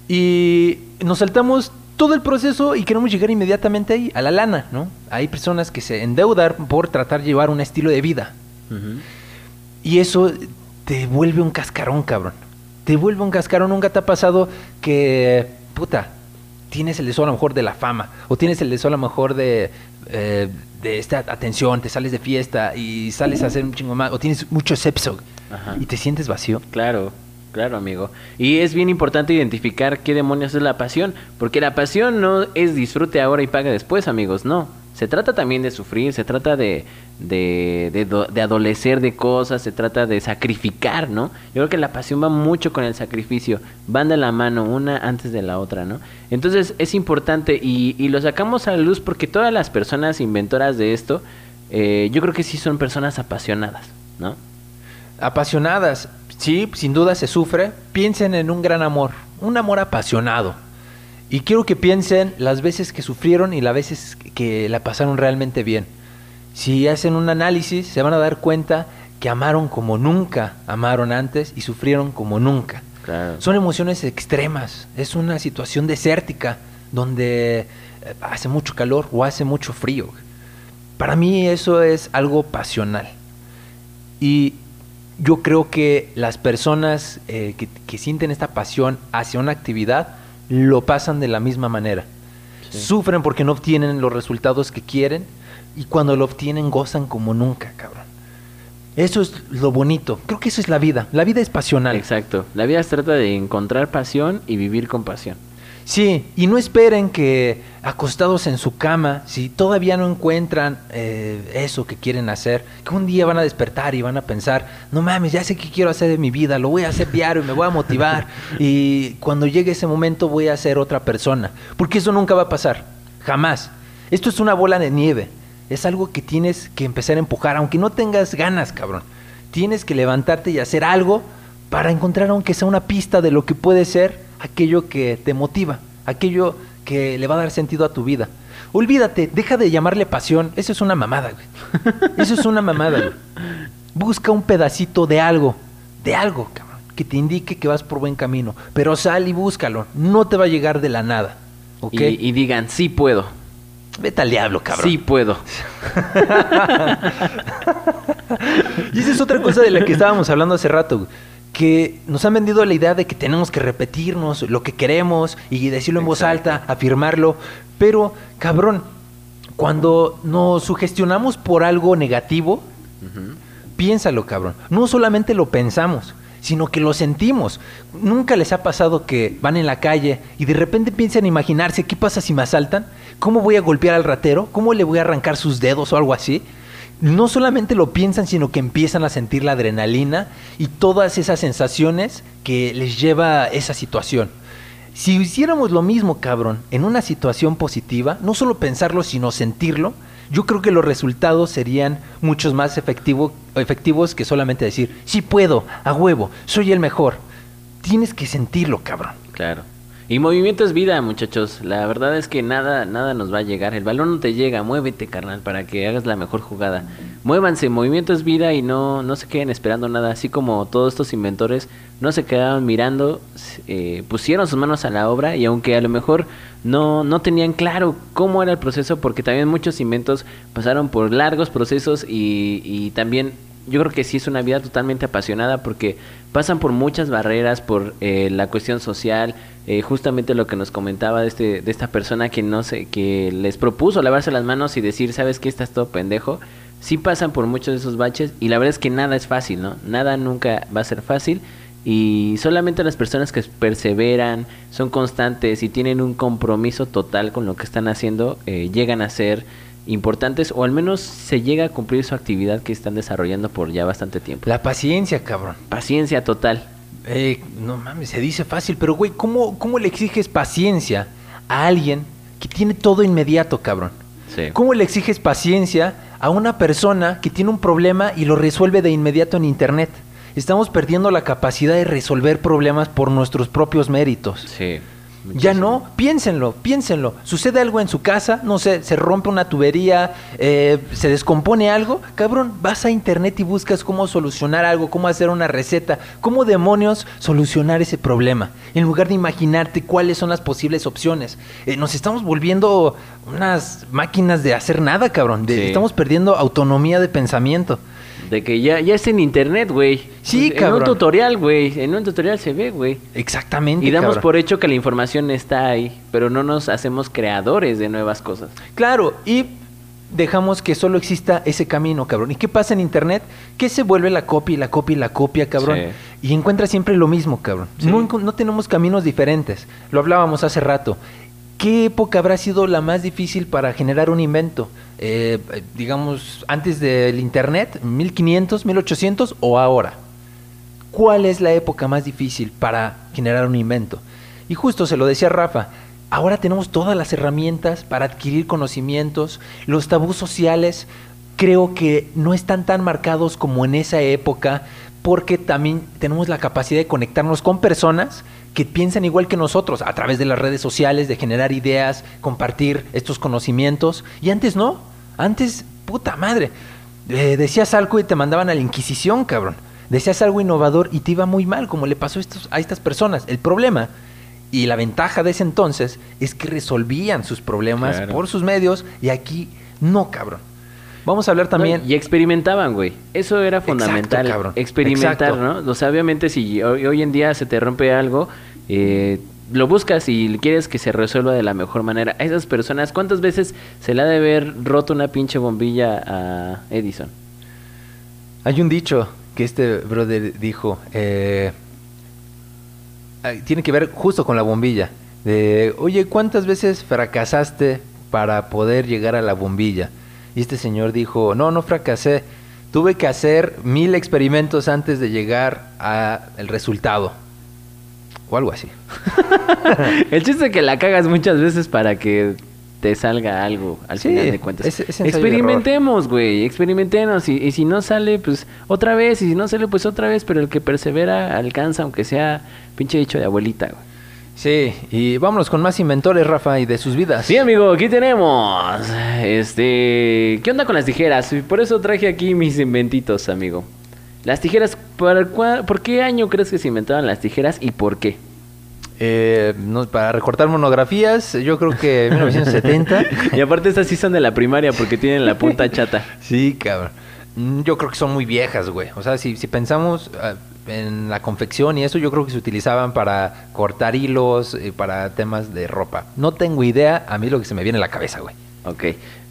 Speaker 1: Y nos saltamos todo el proceso y queremos llegar inmediatamente ahí, a la lana, ¿no? Hay personas que se endeudan por tratar de llevar un estilo de vida. Y eso te vuelve un cascarón, cabrón. Te vuelve un cascarón. Nunca te ha pasado que, puta, tienes el deseo a lo mejor de la fama. O tienes el deseo a lo mejor de, eh, de esta atención. Te sales de fiesta y sales a hacer un chingo más. O tienes mucho sexo y te sientes vacío.
Speaker 2: Claro, claro, amigo. Y es bien importante identificar qué demonios es la pasión, porque la pasión no es disfrute ahora y paga después, amigos, no. Se trata también de sufrir, se trata de, de, de, de adolecer de cosas, se trata de sacrificar, ¿no? Yo creo que la pasión va mucho con el sacrificio, van de la mano, una antes de la otra, ¿no? Entonces es importante y, y lo sacamos a la luz porque todas las personas inventoras de esto, eh, yo creo que sí son personas apasionadas, ¿no?
Speaker 1: Apasionadas. Sí, sin duda se sufre. Piensen en un gran amor. Un amor apasionado. Y quiero que piensen las veces que sufrieron y las veces que la pasaron realmente bien. Si hacen un análisis, se van a dar cuenta que amaron como nunca amaron antes y sufrieron como nunca.
Speaker 2: Claro.
Speaker 1: Son emociones extremas. Es una situación desértica donde eh, hace mucho calor o hace mucho frío. Para mí eso es algo pasional. Y yo creo que las personas eh, que, que sienten esta pasión hacia una actividad lo pasan de la misma manera.
Speaker 2: Sí.
Speaker 1: Sufren porque no obtienen los resultados que quieren y cuando lo obtienen gozan como nunca, cabrón. Eso es lo bonito. Creo que eso es la vida. La vida es pasional.
Speaker 2: Exacto. La vida se trata de encontrar pasión y vivir con pasión.
Speaker 1: Sí, y no esperen que acostados en su cama, si todavía no encuentran eh, eso que quieren hacer, que un día van a despertar y van a pensar, no mames, ya sé qué quiero hacer de mi vida, lo voy a hacer diario, me voy a motivar y cuando llegue ese momento voy a ser otra persona, porque eso nunca va a pasar, jamás. Esto es una bola de nieve. Es algo que tienes que empezar a empujar, aunque no tengas ganas, cabrón. Tienes que levantarte y hacer algo para encontrar, aunque sea una pista de lo que puede ser aquello que te motiva, aquello que le va a dar sentido a tu vida. Olvídate, deja de llamarle pasión. Eso es una mamada, güey. Eso es una mamada, güey. Busca un pedacito de algo, de algo, cabrón, que te indique que vas por buen camino. Pero sal y búscalo. No te va a llegar de la nada. ¿Ok?
Speaker 2: Y, y digan, sí puedo.
Speaker 1: Vete al diablo, cabrón.
Speaker 2: Sí puedo.
Speaker 1: Y esa es otra cosa de la que estábamos hablando hace rato, güey, que nos han vendido la idea de que tenemos que repetirnos lo que queremos y decirlo en voz alta, afirmarlo, pero cabrón, cuando nos sugestionamos por algo negativo, piénsalo, cabrón. No solamente lo pensamos, sino que lo sentimos. Nunca les ha pasado que van en la calle y de repente piensan imaginarse qué pasa si me asaltan, cómo voy a golpear al ratero, cómo le voy a arrancar sus dedos o algo así. No solamente lo piensan, sino que empiezan a sentir la adrenalina y todas esas sensaciones que les lleva esa situación. Si hiciéramos lo mismo, cabrón, en una situación positiva, no solo pensarlo, sino sentirlo, yo creo que los resultados serían muchos más efectivo- efectivos que solamente decir, sí puedo, a huevo, soy el mejor. Tienes que sentirlo, cabrón.
Speaker 2: Claro. Y movimiento es vida, muchachos. La verdad es que nada, nada nos va a llegar. El balón no te llega, muévete, carnal, para que hagas la mejor jugada. Muévanse, movimiento es vida y no, no se queden esperando nada. Así como todos estos inventores no se quedaron mirando, eh, pusieron sus manos a la obra y aunque a lo mejor no, no tenían claro cómo era el proceso, porque también muchos inventos pasaron por largos procesos y, y también yo creo que sí es una vida totalmente apasionada porque pasan por muchas barreras, por eh, la cuestión social, eh, justamente lo que nos comentaba de, este, de esta persona que no sé, que les propuso lavarse las manos y decir, sabes que estás todo pendejo. Sí pasan por muchos de esos baches y la verdad es que nada es fácil, ¿no? Nada nunca va a ser fácil y solamente las personas que perseveran, son constantes y tienen un compromiso total con lo que están haciendo, eh, llegan a ser importantes o al menos se llega a cumplir su actividad que están desarrollando por ya bastante tiempo.
Speaker 1: La paciencia, cabrón.
Speaker 2: Paciencia total.
Speaker 1: Eh, no mames, se dice fácil, pero güey, ¿cómo, ¿cómo le exiges paciencia a alguien que tiene todo inmediato, cabrón?
Speaker 2: Sí.
Speaker 1: ¿Cómo le exiges paciencia a una persona que tiene un problema y lo resuelve de inmediato en internet? Estamos perdiendo la capacidad de resolver problemas por nuestros propios méritos.
Speaker 2: Sí.
Speaker 1: Ya no, piénsenlo, piénsenlo. Sucede algo en su casa, no sé, se rompe una tubería, eh, se descompone algo, cabrón, vas a internet y buscas cómo solucionar algo, cómo hacer una receta, cómo demonios solucionar ese problema, en lugar de imaginarte cuáles son las posibles opciones. Eh, nos estamos volviendo unas máquinas de hacer nada, cabrón, de-
Speaker 2: Sí.
Speaker 1: estamos perdiendo autonomía de pensamiento.
Speaker 2: De que ya, ya está en internet, güey.
Speaker 1: Sí,
Speaker 2: en
Speaker 1: cabrón.
Speaker 2: un tutorial, güey. En un tutorial se ve, güey.
Speaker 1: Exactamente.
Speaker 2: Y damos
Speaker 1: cabrón.
Speaker 2: por hecho que la información está ahí, pero no nos hacemos creadores de nuevas cosas.
Speaker 1: Claro, y dejamos que solo exista ese camino, cabrón. ¿Y qué pasa en internet? Que se vuelve la copia y la copia y la copia, cabrón. Y encuentra siempre lo mismo, cabrón.
Speaker 2: Sí.
Speaker 1: No, no tenemos caminos diferentes. Lo hablábamos hace rato. ¿Qué época habrá sido la más difícil para generar un invento? Eh, digamos, antes del internet, 1500, 1800 o ahora. ¿Cuál es la época más difícil para generar un invento? Y justo se lo decía Rafa, ahora tenemos todas las herramientas para adquirir conocimientos, los tabús sociales creo que no están tan marcados como en esa época porque también tenemos la capacidad de conectarnos con personas que piensan igual que nosotros a través de las redes sociales, de generar ideas, compartir estos conocimientos. Y antes no, antes, puta madre, eh, decías algo y te mandaban a la Inquisición, cabrón. Decías algo innovador y te iba muy mal, como le pasó a, estos- a estas personas. El problema y la ventaja de ese entonces es que resolvían sus problemas
Speaker 2: Claro.
Speaker 1: por sus medios y aquí no, cabrón. Vamos a hablar también...
Speaker 2: No, y experimentaban, güey. Eso era fundamental. Experimentar,
Speaker 1: Exacto.
Speaker 2: ¿no? O sea, obviamente si hoy, hoy en día se te rompe algo, eh, lo buscas y quieres que se resuelva de la mejor manera. A esas personas, ¿cuántas veces se le ha de haber roto una pinche bombilla a Edison?
Speaker 1: Hay un dicho que este brother dijo, eh, tiene que ver justo con la bombilla. De, oye, ¿cuántas veces fracasaste para poder llegar a la bombilla? Y este señor dijo, no, no fracasé. Tuve que hacer mil experimentos antes de llegar al resultado. O algo así.
Speaker 2: El chiste es que la cagas muchas veces para que te salga algo al
Speaker 1: Sí,
Speaker 2: final de cuentas.
Speaker 1: es- es
Speaker 2: experimentemos, güey, experimentemos. Y, y si no sale, pues otra vez. Y si no sale, pues otra vez. Pero el que persevera alcanza, aunque sea pinche dicho de abuelita, güey.
Speaker 1: Sí, y vámonos con más inventores, Rafa, y de sus vidas.
Speaker 2: Sí, amigo, aquí tenemos. Este. ¿Qué onda con las tijeras? Y Por eso traje aquí mis inventitos, amigo. Las tijeras, ¿por, cua- ¿por qué año crees que se inventaron las tijeras y por qué?
Speaker 1: Eh, no, para recortar monografías, yo creo que 1970.
Speaker 2: Y aparte, estas sí son de la primaria porque tienen la punta chata.
Speaker 1: Sí, cabrón. Mm, Yo creo que son muy viejas, güey. O sea, si, si pensamos ah, en la confección y eso, yo creo que se utilizaban para cortar hilos, eh, para temas de ropa. No tengo idea, a mí lo que se me viene a la cabeza, güey.
Speaker 2: Ok.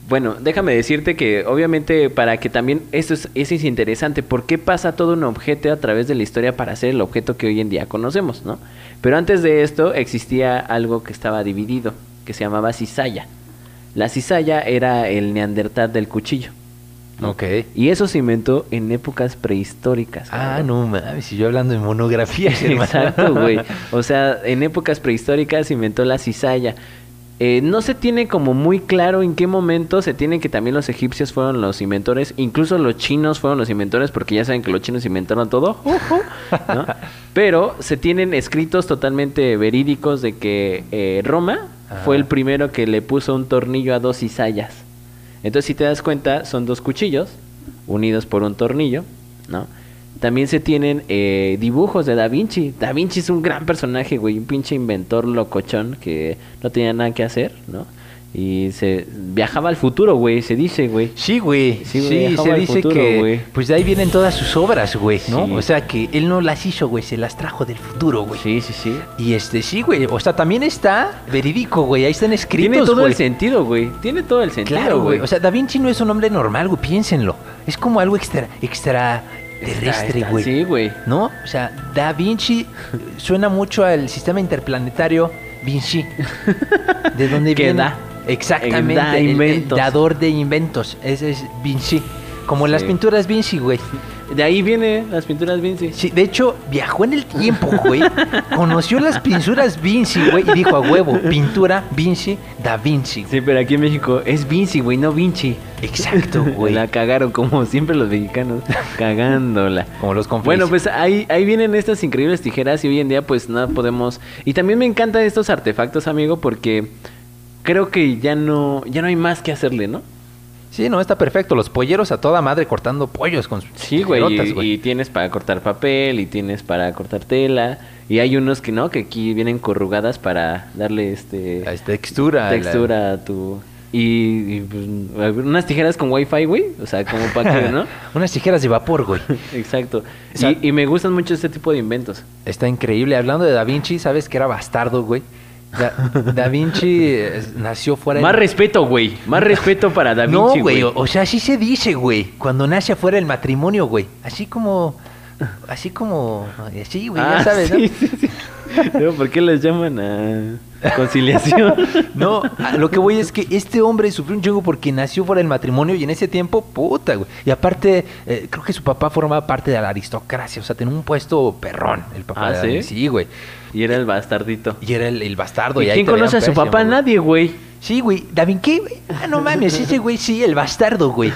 Speaker 2: Bueno, déjame decirte que obviamente para que también esto es, eso es interesante, ¿por qué pasa todo un objeto a través de la historia para ser el objeto que hoy en día conocemos, ¿no? Pero antes de esto existía algo que estaba dividido, que se llamaba cizalla. La cizalla era el neandertal del cuchillo.
Speaker 1: Ok.
Speaker 2: Y eso se inventó en épocas prehistóricas.
Speaker 1: Ah,
Speaker 2: cabrón.
Speaker 1: no mames, si yo hablando de monografías, hermano.
Speaker 2: Exacto, güey. O sea, en épocas prehistóricas se inventó la cizalla. Eh, no se tiene como muy claro en qué momento se tiene que también los egipcios fueron los inventores, incluso los chinos fueron los inventores, porque ya saben que los chinos inventaron todo, ¿no? Pero se tienen escritos totalmente verídicos de que eh, Roma
Speaker 1: Ajá.
Speaker 2: fue el primero que le puso un tornillo a dos cizallas. Entonces, si te das cuenta, son dos cuchillos unidos por un tornillo, ¿no? También se tienen eh, dibujos de Da Vinci. Da Vinci es un gran personaje, güey, un pinche inventor locochón que no tenía nada que hacer, ¿no? Y se viajaba al futuro, güey, se dice, güey.
Speaker 1: Sí, güey.
Speaker 2: Sí,
Speaker 1: Sí,
Speaker 2: güey, viajaba
Speaker 1: se dice
Speaker 2: futuro,
Speaker 1: que
Speaker 2: güey.
Speaker 1: pues de ahí vienen todas sus obras, güey, ¿no?
Speaker 2: Sí.
Speaker 1: O sea que él no las hizo, güey, se las trajo del futuro, güey.
Speaker 2: Sí, sí, sí.
Speaker 1: Y este sí, güey, o sea, también está verídico, güey, ahí están escritos,
Speaker 2: Tiene todo
Speaker 1: güey.
Speaker 2: el sentido, güey. Tiene todo el sentido,
Speaker 1: Claro, güey. O sea, Da Vinci no es un hombre normal, güey, piénsenlo. Es como algo extra extra terrestre, güey.
Speaker 2: Sí, güey.
Speaker 1: ¿No? O sea, Da Vinci suena mucho al sistema interplanetario Vinci. ¿De dónde viene?
Speaker 2: da.
Speaker 1: Exactamente.
Speaker 2: Da
Speaker 1: el- dador de inventos. Ese es Vinci. Como las pinturas Vinci, güey.
Speaker 2: De ahí viene las pinturas Vinci.
Speaker 1: Sí, de hecho, viajó en el tiempo, güey. Conoció las pinturas Vinci, güey, y dijo a huevo, pintura Vinci, Da Vinci.
Speaker 2: Sí, pero aquí en México es Vinci, güey, no Vinci.
Speaker 1: Exacto, güey.
Speaker 2: La cagaron como siempre los mexicanos, cagándola.
Speaker 1: Como los conflictos.
Speaker 2: Bueno, pues ahí, ahí vienen estas increíbles tijeras y hoy en día pues nada podemos... Y también me encantan estos artefactos, amigo, porque creo que ya no, ya no hay más que hacerle, ¿no?
Speaker 1: Sí, no, está perfecto. Los polleros a toda madre cortando pollos con sus
Speaker 2: Sí, güey, y, y tienes para cortar papel y tienes para cortar tela. Y hay unos que no, que aquí vienen corrugadas para darle este
Speaker 1: La textura.
Speaker 2: textura a tu... Y, y, pues, unas tijeras con wifi, güey. O sea, como para que, ¿no?
Speaker 1: Unas tijeras de vapor, güey.
Speaker 2: Exacto.
Speaker 1: O sea-
Speaker 2: y, y me gustan mucho este tipo de inventos.
Speaker 1: Está increíble. Hablando de Da Vinci, ¿sabes que era bastardo, güey? Da, Da Vinci nació fuera
Speaker 2: Más
Speaker 1: del-
Speaker 2: respeto, güey. Más respeto para Da
Speaker 1: No,
Speaker 2: Vinci,
Speaker 1: güey.
Speaker 2: güey.
Speaker 1: O, o sea, así se dice, güey. Cuando nace afuera del matrimonio, güey. Así como... Así como... Así, güey,
Speaker 2: Ah,
Speaker 1: ya sabes,
Speaker 2: sí, sí, sí. No, ¿Por qué les llaman a conciliación?
Speaker 1: ¿no? A lo que voy es que este hombre sufrió un chingo porque nació fuera del matrimonio y en ese tiempo, puta, güey. Y aparte, eh, creo que su papá formaba parte de la aristocracia, o sea, tenía un puesto perrón, el papá
Speaker 2: ¿Ah,
Speaker 1: de
Speaker 2: sí?
Speaker 1: Sí, güey.
Speaker 2: Y era el bastardito.
Speaker 1: Y era el, el bastardo.
Speaker 2: ¿Y quién conoce a su papá?
Speaker 1: güey.
Speaker 2: Nadie, güey.
Speaker 1: Sí, güey. ¿Da Vinci? güey? Ah, no mames, ese güey sí, el bastardo, güey.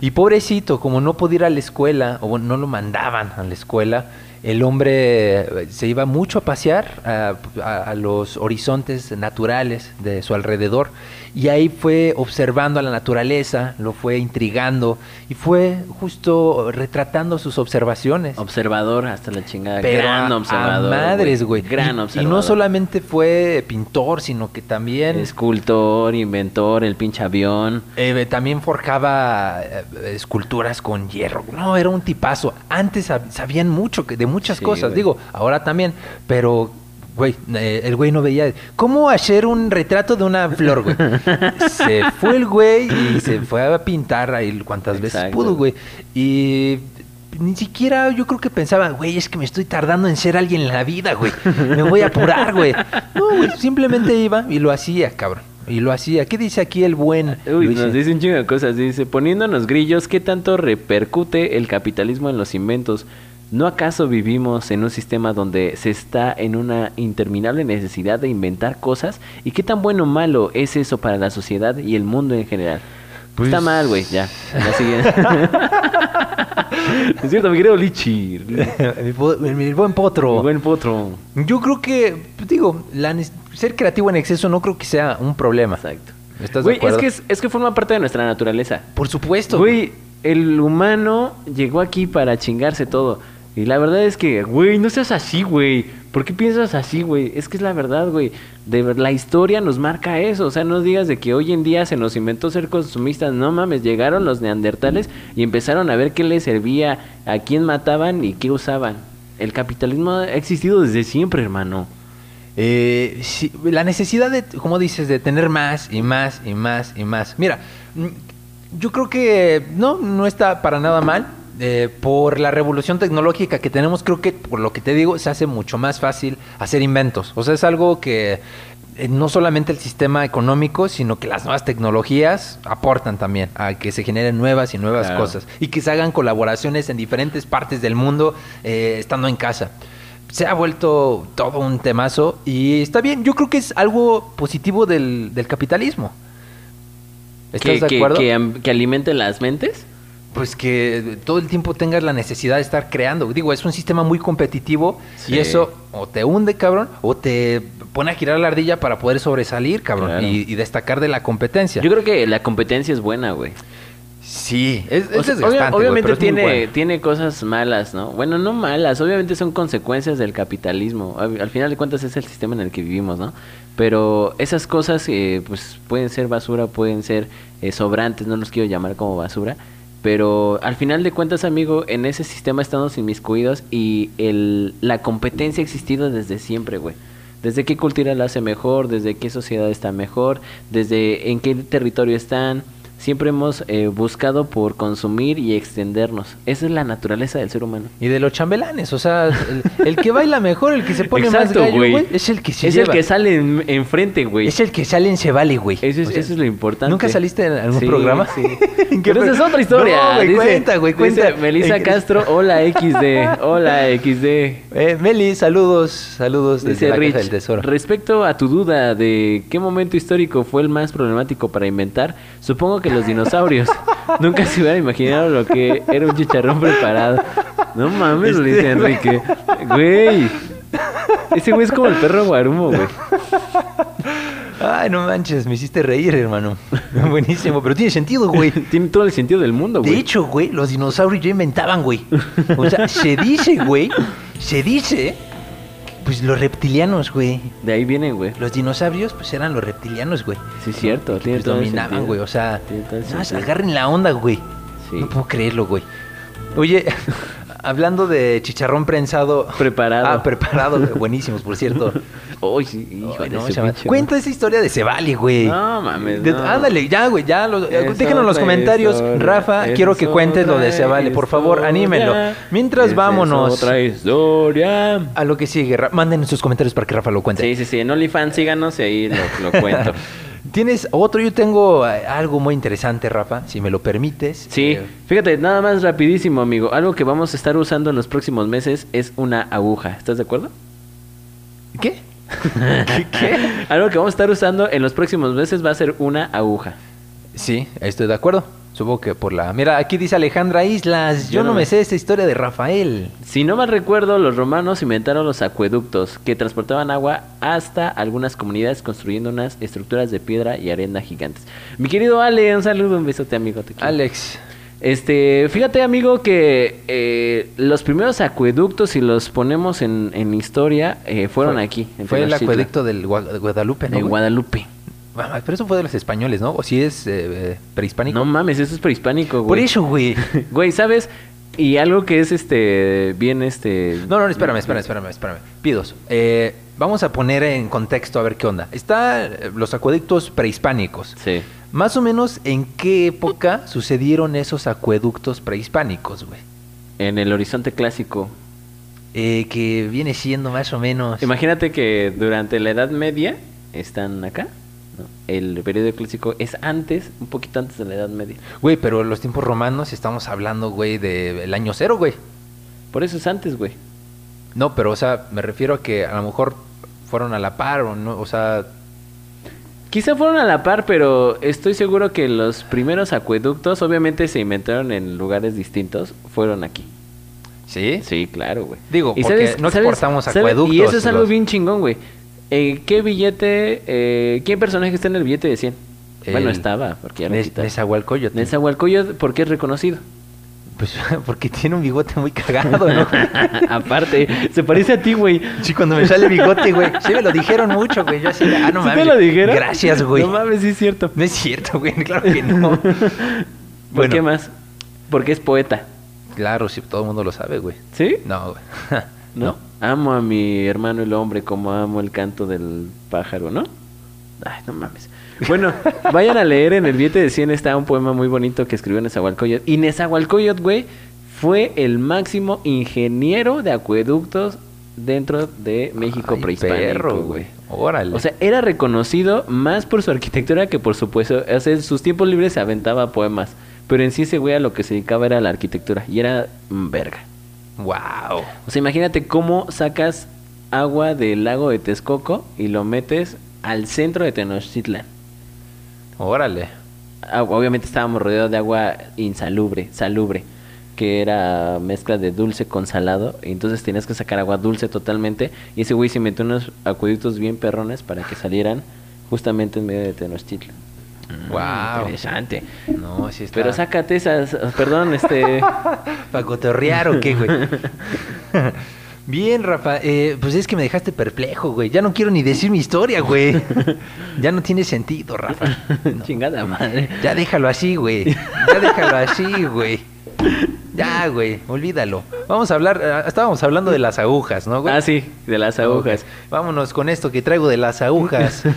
Speaker 1: Y pobrecito, como no podía ir a la escuela, o no lo mandaban a la escuela, el hombre eh, se iba mucho a pasear a, a- a los horizontes naturales de su alrededor. Y ahí fue observando a la naturaleza, lo fue intrigando y fue justo retratando sus observaciones.
Speaker 2: Observador hasta la chingada.
Speaker 1: Pero
Speaker 2: gran
Speaker 1: a-
Speaker 2: observador.
Speaker 1: A madres, güey.
Speaker 2: Gran
Speaker 1: Y-
Speaker 2: observador.
Speaker 1: Y no solamente fue pintor, sino que también...
Speaker 2: Escultor, inventor, el pinche avión.
Speaker 1: Eh, también forjaba eh, esculturas con hierro. No, era un tipazo. Antes sab- sabían mucho que- de muchas
Speaker 2: Sí,
Speaker 1: cosas,
Speaker 2: güey.
Speaker 1: digo, ahora también, pero güey, eh, el güey no veía cómo hacer un retrato de una flor, güey. se fue el güey y se fue a pintar ahí cuantas veces pudo, güey. Y ni siquiera yo creo que pensaba, güey, es que me estoy tardando en ser alguien en la vida, güey. Me voy a apurar, güey. No, güey, simplemente iba y lo hacía, cabrón. Y lo hacía. ¿Qué dice aquí el buen?
Speaker 2: Uy,
Speaker 1: Luis?
Speaker 2: nos dice un chingo de cosas. Dice, poniéndonos grillos, ¿qué tanto repercute el capitalismo en los inventos? ¿No acaso vivimos en un sistema donde se está en una interminable necesidad de inventar cosas? ¿Y qué tan bueno o malo es eso para la sociedad y el mundo en general?
Speaker 1: Pues-
Speaker 2: Está mal, güey, ya. La siguiente. es cierto, mi querido Lichi.
Speaker 1: mi, mi buen potro.
Speaker 2: Buen potro.
Speaker 1: Yo creo que, pues, digo, la ser creativo en exceso no creo que sea un problema.
Speaker 2: Exacto.
Speaker 1: ¿Estás
Speaker 2: Güey,
Speaker 1: de acuerdo?
Speaker 2: es que, es, es que forma parte de nuestra naturaleza.
Speaker 1: Por supuesto.
Speaker 2: Güey, el humano llegó aquí para chingarse todo. Y la verdad es que, güey, no seas así, güey. ¿Por qué piensas así, güey? Es que es la verdad, güey. De la historia nos marca eso. O sea, no digas de que hoy en día se nos inventó ser consumistas. No mames, llegaron los neandertales y empezaron a ver qué les servía, a quién mataban y qué usaban. El capitalismo ha existido desde siempre, hermano.
Speaker 1: Eh, sí, la necesidad de, como dices, de tener más y más y más y más. Mira, mm, yo creo que no, no está para nada mal. Eh, por la revolución tecnológica que tenemos, creo que, por lo que te digo, se hace mucho más fácil hacer inventos. O sea, es algo que eh, no solamente el sistema económico, sino que las nuevas tecnologías aportan también a que se generen nuevas y nuevas
Speaker 2: Claro.
Speaker 1: cosas y que se hagan colaboraciones en diferentes partes del mundo eh, estando en casa. Se ha vuelto todo un temazo y está bien, yo creo que es algo positivo del, del capitalismo. ¿Estás
Speaker 2: Que,
Speaker 1: de
Speaker 2: que-
Speaker 1: acuerdo?
Speaker 2: que am- que alimente las mentes.
Speaker 1: Pues que todo el tiempo tengas la necesidad de estar creando. Digo, es un sistema muy competitivo
Speaker 2: Sí.
Speaker 1: y eso o te hunde, cabrón, o te pone a girar la ardilla para poder sobresalir, cabrón,
Speaker 2: Claro.
Speaker 1: y, y destacar de la competencia.
Speaker 2: Yo creo que la competencia es buena, güey.
Speaker 1: sí, es, es
Speaker 2: sea,
Speaker 1: desgastante,
Speaker 2: obviamente
Speaker 1: es
Speaker 2: tiene,
Speaker 1: bueno.
Speaker 2: tiene cosas malas, ¿no? Bueno, no malas, obviamente son consecuencias del capitalismo. Al, al final de cuentas es el sistema en el que vivimos, ¿no? Pero esas cosas, eh, pues pueden ser basura, pueden ser eh, sobrantes, no los quiero llamar como basura. Pero al final de cuentas, amigo, en ese sistema estamos inmiscuidos y el, la competencia ha existido desde siempre, güey. Desde qué cultura la hace mejor, desde qué sociedad está mejor, desde en qué territorio están. Siempre hemos eh, buscado por consumir y extendernos. Esa es la naturaleza del ser humano.
Speaker 1: Y de los chambelanes, o sea, el, el que baila mejor, el que se pone
Speaker 2: Exacto,
Speaker 1: más gallo,
Speaker 2: güey.
Speaker 1: es el que se
Speaker 2: es
Speaker 1: lleva.
Speaker 2: el que sale en- enfrente, güey.
Speaker 1: Es el que sale en Se Vale, güey.
Speaker 2: Eso es,
Speaker 1: O sea,
Speaker 2: eso es lo importante.
Speaker 1: ¿Nunca saliste en algún
Speaker 2: Sí,
Speaker 1: programa?
Speaker 2: Sí.
Speaker 1: ¿En qué
Speaker 2: Pero esa es otra historia.
Speaker 1: No, güey,
Speaker 2: Dice-
Speaker 1: cuenta, güey,
Speaker 2: dice
Speaker 1: cuenta.
Speaker 2: Melissa
Speaker 1: ¿En qué-
Speaker 2: Castro, hola XD. Hola XD.
Speaker 1: Eh, Meli, saludos, saludos desde
Speaker 2: Dice
Speaker 1: la
Speaker 2: Rich,
Speaker 1: del Tesoro.
Speaker 2: respecto a tu duda de qué momento histórico fue el más problemático para inventar, supongo que los dinosaurios. Nunca se hubieran imaginado lo que era un chicharrón preparado. No mames, le dice
Speaker 1: Este,
Speaker 2: Enrique. Güey. Ese güey es como el perro guarumo, güey.
Speaker 1: Ay, no manches, me hiciste reír, hermano. Buenísimo, pero tiene sentido, güey.
Speaker 2: Tiene todo el sentido del mundo, güey.
Speaker 1: De hecho, güey, los dinosaurios ya inventaban, güey. O sea, se dice, güey, se dice, pues los reptilianos, güey.
Speaker 2: De ahí vienen, güey.
Speaker 1: Los dinosaurios, pues eran los reptilianos, güey.
Speaker 2: Sí, cierto.
Speaker 1: Que, pues, dominaban, güey. O sea,
Speaker 2: sentido.
Speaker 1: agarren la onda, güey.
Speaker 2: Sí.
Speaker 1: No puedo creerlo, güey. Oye, hablando de chicharrón prensado.
Speaker 2: Preparado.
Speaker 1: Ah, preparado, buenísimos, por cierto.
Speaker 2: Uy, sí, hijo
Speaker 1: Ay, no, Cuenta esa historia de Cebali, güey.
Speaker 2: No, mames,
Speaker 1: De-
Speaker 2: no.
Speaker 1: Ándale, ya, güey, ya. Lo,
Speaker 2: Es
Speaker 1: déjenos en los comentarios.
Speaker 2: historia,
Speaker 1: Rafa, quiero que cuentes lo de Cebali. Por favor, anímenlo. Mientras vámonos
Speaker 2: otra historia.
Speaker 1: a lo que sigue. Manden sus comentarios para que Rafa lo cuente.
Speaker 2: Sí, sí, sí. En OnlyFans síganos y ahí lo, lo cuento.
Speaker 1: ¿Tienes otro? Yo tengo eh, algo muy interesante, Rafa, si me lo permites.
Speaker 2: Sí,
Speaker 1: Eh,
Speaker 2: fíjate, nada más rapidísimo, amigo. Algo que vamos a estar usando en los próximos meses es una aguja. ¿Estás de acuerdo?
Speaker 1: ¿Qué? ¿Qué? ¿Qué?
Speaker 2: Algo que vamos a estar usando en los próximos meses va a ser una aguja.
Speaker 1: Sí, estoy de acuerdo. Supongo que por la... Mira, aquí dice Alejandra Islas. Yo, no
Speaker 2: no
Speaker 1: me sé esta historia de Rafael.
Speaker 2: Si no mal recuerdo, los romanos inventaron los acueductos que transportaban agua hasta algunas comunidades construyendo unas estructuras de piedra y arena gigantes. Mi querido Ale, un saludo, un besote, amigo. Te.
Speaker 1: Alex.
Speaker 2: Este, fíjate, amigo, que eh, los primeros acueductos, si los ponemos en, en historia, eh, fueron
Speaker 1: Fue-
Speaker 2: aquí. en
Speaker 1: Fue el acueducto del Gua- de Guadalupe, ¿no?
Speaker 2: de? Guadalupe.
Speaker 1: Pero eso fue de los españoles, ¿no? O si es eh, eh, prehispánico.
Speaker 2: No mames, eso es prehispánico,
Speaker 1: Por
Speaker 2: güey.
Speaker 1: eso, güey.
Speaker 2: Güey, ¿sabes? Y algo que es este bien este
Speaker 1: No, no, espérame, espérame, espérame, espérame. Pidos, eh, vamos a poner en contexto a ver qué onda. Está eh, los acueductos prehispánicos.
Speaker 2: Sí.
Speaker 1: Más o menos, ¿en qué época sucedieron esos acueductos prehispánicos, güey?
Speaker 2: En el horizonte clásico.
Speaker 1: Eh, que viene siendo más o menos...
Speaker 2: Imagínate que durante la Edad Media están acá. ¿No? El periodo clásico es antes, un poquito antes de la Edad Media.
Speaker 1: Güey, pero los tiempos romanos estamos hablando, güey, del año cero, güey.
Speaker 2: Por eso es antes, güey.
Speaker 1: No, pero, o sea, me refiero a que a lo mejor fueron a la par o no, o sea,
Speaker 2: Quizá fueron a la par, pero estoy seguro que los primeros acueductos, obviamente se inventaron en lugares distintos, fueron aquí.
Speaker 1: ¿sí?
Speaker 2: Sí, claro, güey.
Speaker 1: Digo,
Speaker 2: Y
Speaker 1: porque no exportamos acueductos,
Speaker 2: Y eso es algo
Speaker 1: los-
Speaker 2: bien chingón, güey. Eh, ¿Qué billete, eh, qué personaje está en el billete de 100? bueno,
Speaker 1: El-
Speaker 2: estaba, porque ya lo quitaron.
Speaker 1: Nezahualcóyotl.
Speaker 2: Nezahualcóyotl, ¿por qué es reconocido?
Speaker 1: Pues porque tiene un bigote muy cagado, ¿no?
Speaker 2: Aparte, se parece a ti, güey.
Speaker 1: Sí, cuando me sale bigote, güey. Sí, me lo dijeron mucho, güey. Yo así, ah, no
Speaker 2: ¿Sí
Speaker 1: mames.
Speaker 2: te lo dijeron?
Speaker 1: Gracias, güey.
Speaker 2: No mames, sí es cierto.
Speaker 1: No es cierto, güey. Claro que no.
Speaker 2: ¿Por
Speaker 1: Bueno.
Speaker 2: qué más? Porque es poeta.
Speaker 1: Claro, sí, todo el mundo lo sabe, güey.
Speaker 2: ¿Sí?
Speaker 1: No, güey.
Speaker 2: ¿No? Amo a mi hermano el hombre como amo el canto del pájaro, ¿no? Ay, no mames. Bueno, vayan a leer en el billete de 100 está un poema muy bonito que escribió Nezahualcóyotl. Y Nezahualcóyotl, güey, fue el máximo ingeniero de acueductos dentro de México
Speaker 1: Ay,
Speaker 2: prehispánico,
Speaker 1: perro,
Speaker 2: güey.
Speaker 1: Órale.
Speaker 2: O sea, era reconocido más por su arquitectura que por su puesto. O sea, en sus tiempos libres se aventaba poemas. Pero en sí ese güey a lo que se dedicaba era la arquitectura. Y era mm, verga.
Speaker 1: Wow.
Speaker 2: O sea, imagínate cómo sacas agua del lago de Texcoco y lo metes al centro de Tenochtitlan.
Speaker 1: Órale.
Speaker 2: Ah, Obviamente estábamos rodeados de agua insalubre, salubre, que era mezcla de dulce con salado. Y entonces tenías que sacar agua dulce totalmente. Y ese güey se metió unos acueductos bien perrones para que salieran justamente en medio de Tenochtitlan.
Speaker 1: Wow.
Speaker 2: Interesante.
Speaker 1: No, sí está.
Speaker 2: Pero sácate esas, perdón, este...
Speaker 1: ¿Para cotorrear o qué, güey? Bien, Rafa. Eh, pues es que me dejaste perplejo, güey. Ya no quiero ni decir mi historia, güey. Ya no tiene sentido, Rafa. No.
Speaker 2: Chingada madre.
Speaker 1: Ya déjalo así, güey. Ya déjalo así, güey. Ya, güey. Olvídalo. Vamos a hablar. eh, Estábamos hablando de las agujas, ¿no, güey?
Speaker 2: Ah, sí, de las agujas.
Speaker 1: Vámonos con esto que traigo de las agujas.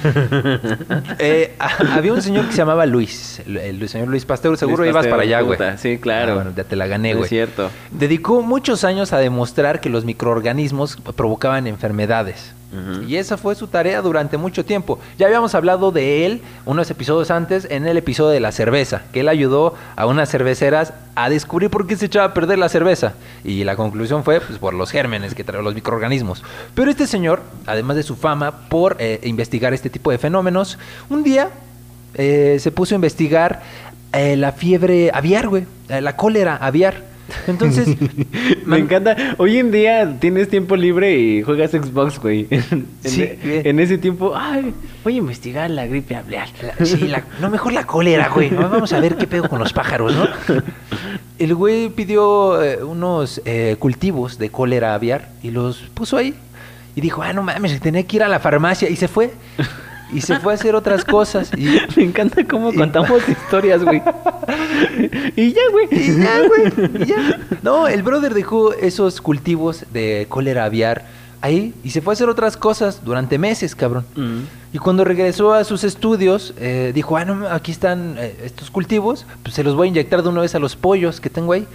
Speaker 1: Eh, a- había un señor que se llamaba Luis. El, señor Luis Pasteur. Seguro
Speaker 2: Luis
Speaker 1: ibas
Speaker 2: Pasteur,
Speaker 1: para allá, güey.
Speaker 2: sí, claro.
Speaker 1: Ah, bueno, ya te la gané,
Speaker 2: Es
Speaker 1: güey.
Speaker 2: cierto.
Speaker 1: Dedicó muchos años a demostrar que los microorganismos provocaban enfermedades. Y esa fue su tarea durante mucho tiempo. Ya habíamos hablado de él unos episodios antes en el episodio de la cerveza, que él ayudó a unas cerveceras a descubrir por qué se echaba a perder la cerveza. Y la conclusión fue pues, por los gérmenes que traen los microorganismos. Pero este señor, además de su fama por eh, investigar este tipo de fenómenos, un día eh, se puso a investigar eh, la fiebre aviar, güey, la cólera aviar. Entonces,
Speaker 2: Me encanta. Hoy en día tienes tiempo libre y juegas Xbox, güey. En,
Speaker 1: Sí, bien.
Speaker 2: en ese tiempo, ay, voy a investigar la gripe aviar.
Speaker 1: La- sí, la- no, mejor la cólera, güey. Vamos a ver qué pedo con los pájaros, ¿no? El güey pidió eh, unos eh, cultivos de cólera aviar y los puso ahí. Y dijo, ah, no mames, tenía que ir a la farmacia. Y se fue. Y se fue a hacer otras cosas. Y,
Speaker 2: Me encanta cómo
Speaker 1: Y-
Speaker 2: contamos historias, güey. y ya, güey.
Speaker 1: y ya, güey. y ya. No, el brother dejó esos cultivos de cólera aviar ahí y se fue a hacer otras cosas durante meses, cabrón.
Speaker 2: Mm.
Speaker 1: Y cuando regresó a sus estudios, eh, dijo, ah, no, aquí están eh, estos cultivos, pues se los voy a inyectar de una vez a los pollos que tengo ahí.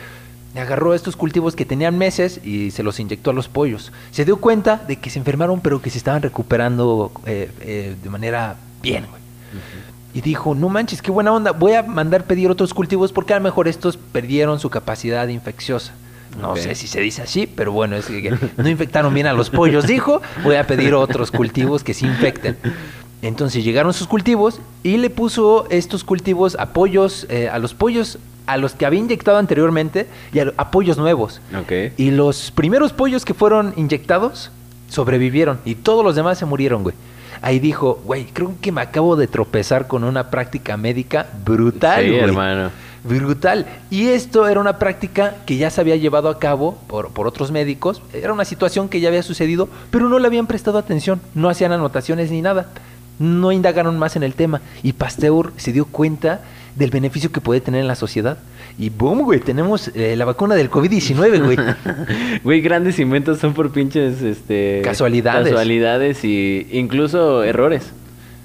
Speaker 1: Agarró estos cultivos que tenían meses y se los inyectó a los pollos. Se dio cuenta de que se enfermaron, pero que se estaban recuperando eh, eh, de manera bien, güey. Y dijo, no manches, qué buena onda, voy a mandar pedir otros cultivos porque a lo mejor estos perdieron su capacidad infecciosa. No sé si se dice así, pero bueno, es que, no infectaron bien a los pollos, dijo, voy a pedir otros cultivos que sí infecten. Entonces llegaron sus cultivos y le puso estos cultivos a pollos, eh, a los pollos a los que había inyectado anteriormente y a, a pollos nuevos. Y los primeros pollos que fueron inyectados sobrevivieron y todos los demás se murieron, güey. Ahí dijo, güey, creo que me acabo de tropezar con una práctica médica brutal,
Speaker 2: Sí,
Speaker 1: güey.
Speaker 2: hermano.
Speaker 1: Brutal. Y esto era una práctica que ya se había llevado a cabo por, por otros médicos. Era una situación que ya había sucedido, pero no le habían prestado atención. No hacían anotaciones ni nada. No indagaron más en el tema. Y Pasteur se dio cuenta del beneficio que puede tener en la sociedad. Y boom, güey, tenemos eh, la vacuna del COVID-19, güey.
Speaker 2: Güey, grandes inventos son por pinches, este...
Speaker 1: Casualidades.
Speaker 2: Casualidades y incluso errores.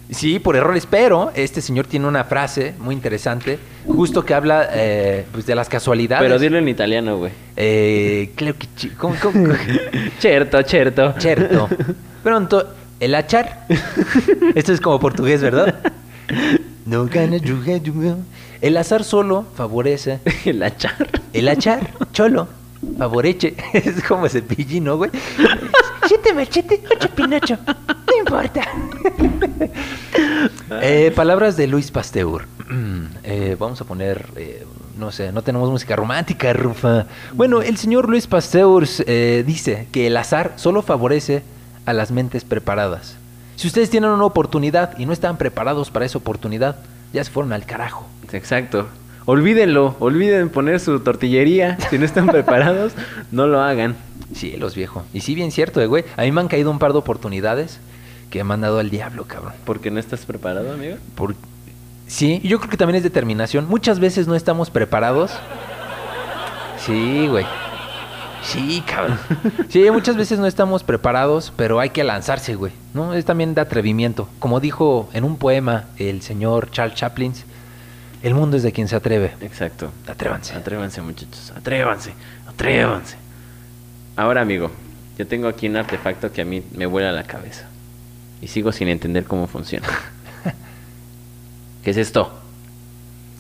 Speaker 1: Sí, por errores, pero este señor tiene una frase muy interesante, justo que habla eh, pues, de las casualidades.
Speaker 2: Pero dilo en italiano, güey.
Speaker 1: Eh, creo que... ¿cómo- cómo?
Speaker 2: Certo, certo.
Speaker 1: Certo. Pronto, el achar. Esto es como portugués, ¿verdad? No gana. El azar solo favorece.
Speaker 2: El achar.
Speaker 1: El achar, cholo. Favoreche. Es como cepillín, ¿no, güey? Siete machete, ocho pinocho. No importa. Eh, palabras de Luis Pasteur. Eh, vamos a poner, eh, no sé, no tenemos música romántica, Rufa. Bueno, el señor Luis Pasteur eh, dice que el azar solo favorece a las mentes preparadas. Si ustedes tienen una oportunidad y no están preparados para esa oportunidad, ya se fueron al carajo.
Speaker 2: Exacto. Olvídenlo, olviden poner su tortillería. Si no están preparados, no lo hagan.
Speaker 1: Sí, los viejos. Y sí, bien cierto, eh, güey. A mí me han caído un par de oportunidades que me han dado al diablo, cabrón.
Speaker 2: Porque no estás preparado, amigo.
Speaker 1: Por... Sí, yo creo que también es determinación. Muchas veces no estamos preparados. Sí, güey. Sí, cabrón. Sí, muchas veces no estamos preparados, pero hay que lanzarse, güey. ¿No? Es también de atrevimiento. Como dijo en un poema el señor Charles Chaplin, el mundo es de quien se atreve.
Speaker 2: Exacto.
Speaker 1: Atrévanse.
Speaker 2: Atrévanse, muchachos. Atrévanse. Atrévanse. Ahora, amigo, yo tengo aquí un artefacto que a mí me vuela la cabeza. Y sigo sin entender cómo funciona. ¿Qué es esto?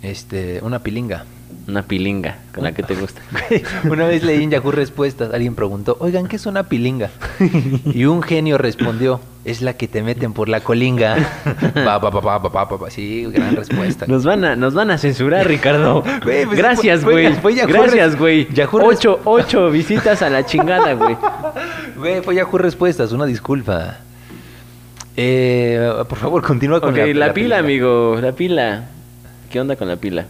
Speaker 1: Este, una pilinga.
Speaker 2: Una pilinga, con la que te gusta.
Speaker 1: Una vez leí en Yahoo Respuestas, alguien preguntó, oigan, ¿qué es una pilinga? Y un genio respondió, es la que te meten por la colinga. Pa, pa, pa. Sí, gran respuesta.
Speaker 2: Nos van a, nos van a censurar, Ricardo.
Speaker 1: Pues,
Speaker 2: Gracias, güey. Gracias, güey. Ocho, ocho visitas a la chingada, güey.
Speaker 1: Güey, fue Yahoo Respuestas, una disculpa. Eh, por favor, continúa con
Speaker 2: Ok,
Speaker 1: la,
Speaker 2: la,
Speaker 1: la
Speaker 2: pila, amigo. La pila. ¿Qué onda con la pila?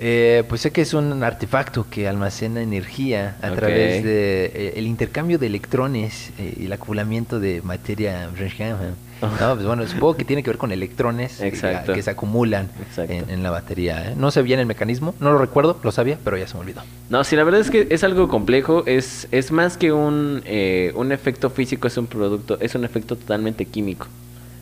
Speaker 1: Eh, pues sé que es un artefacto que almacena energía a través de eh, el intercambio de electrones eh, y el acoplamiento de materia. No, pues bueno, supongo que tiene que ver con electrones eh,
Speaker 2: Exacto.
Speaker 1: que se acumulan en, en la batería. ¿eh? No sé bien el mecanismo, no lo recuerdo, lo sabía, pero ya se me olvidó.
Speaker 2: No, sí, la verdad es que es algo complejo. Es, es más que un, eh, un efecto físico, es un producto, es un efecto totalmente químico.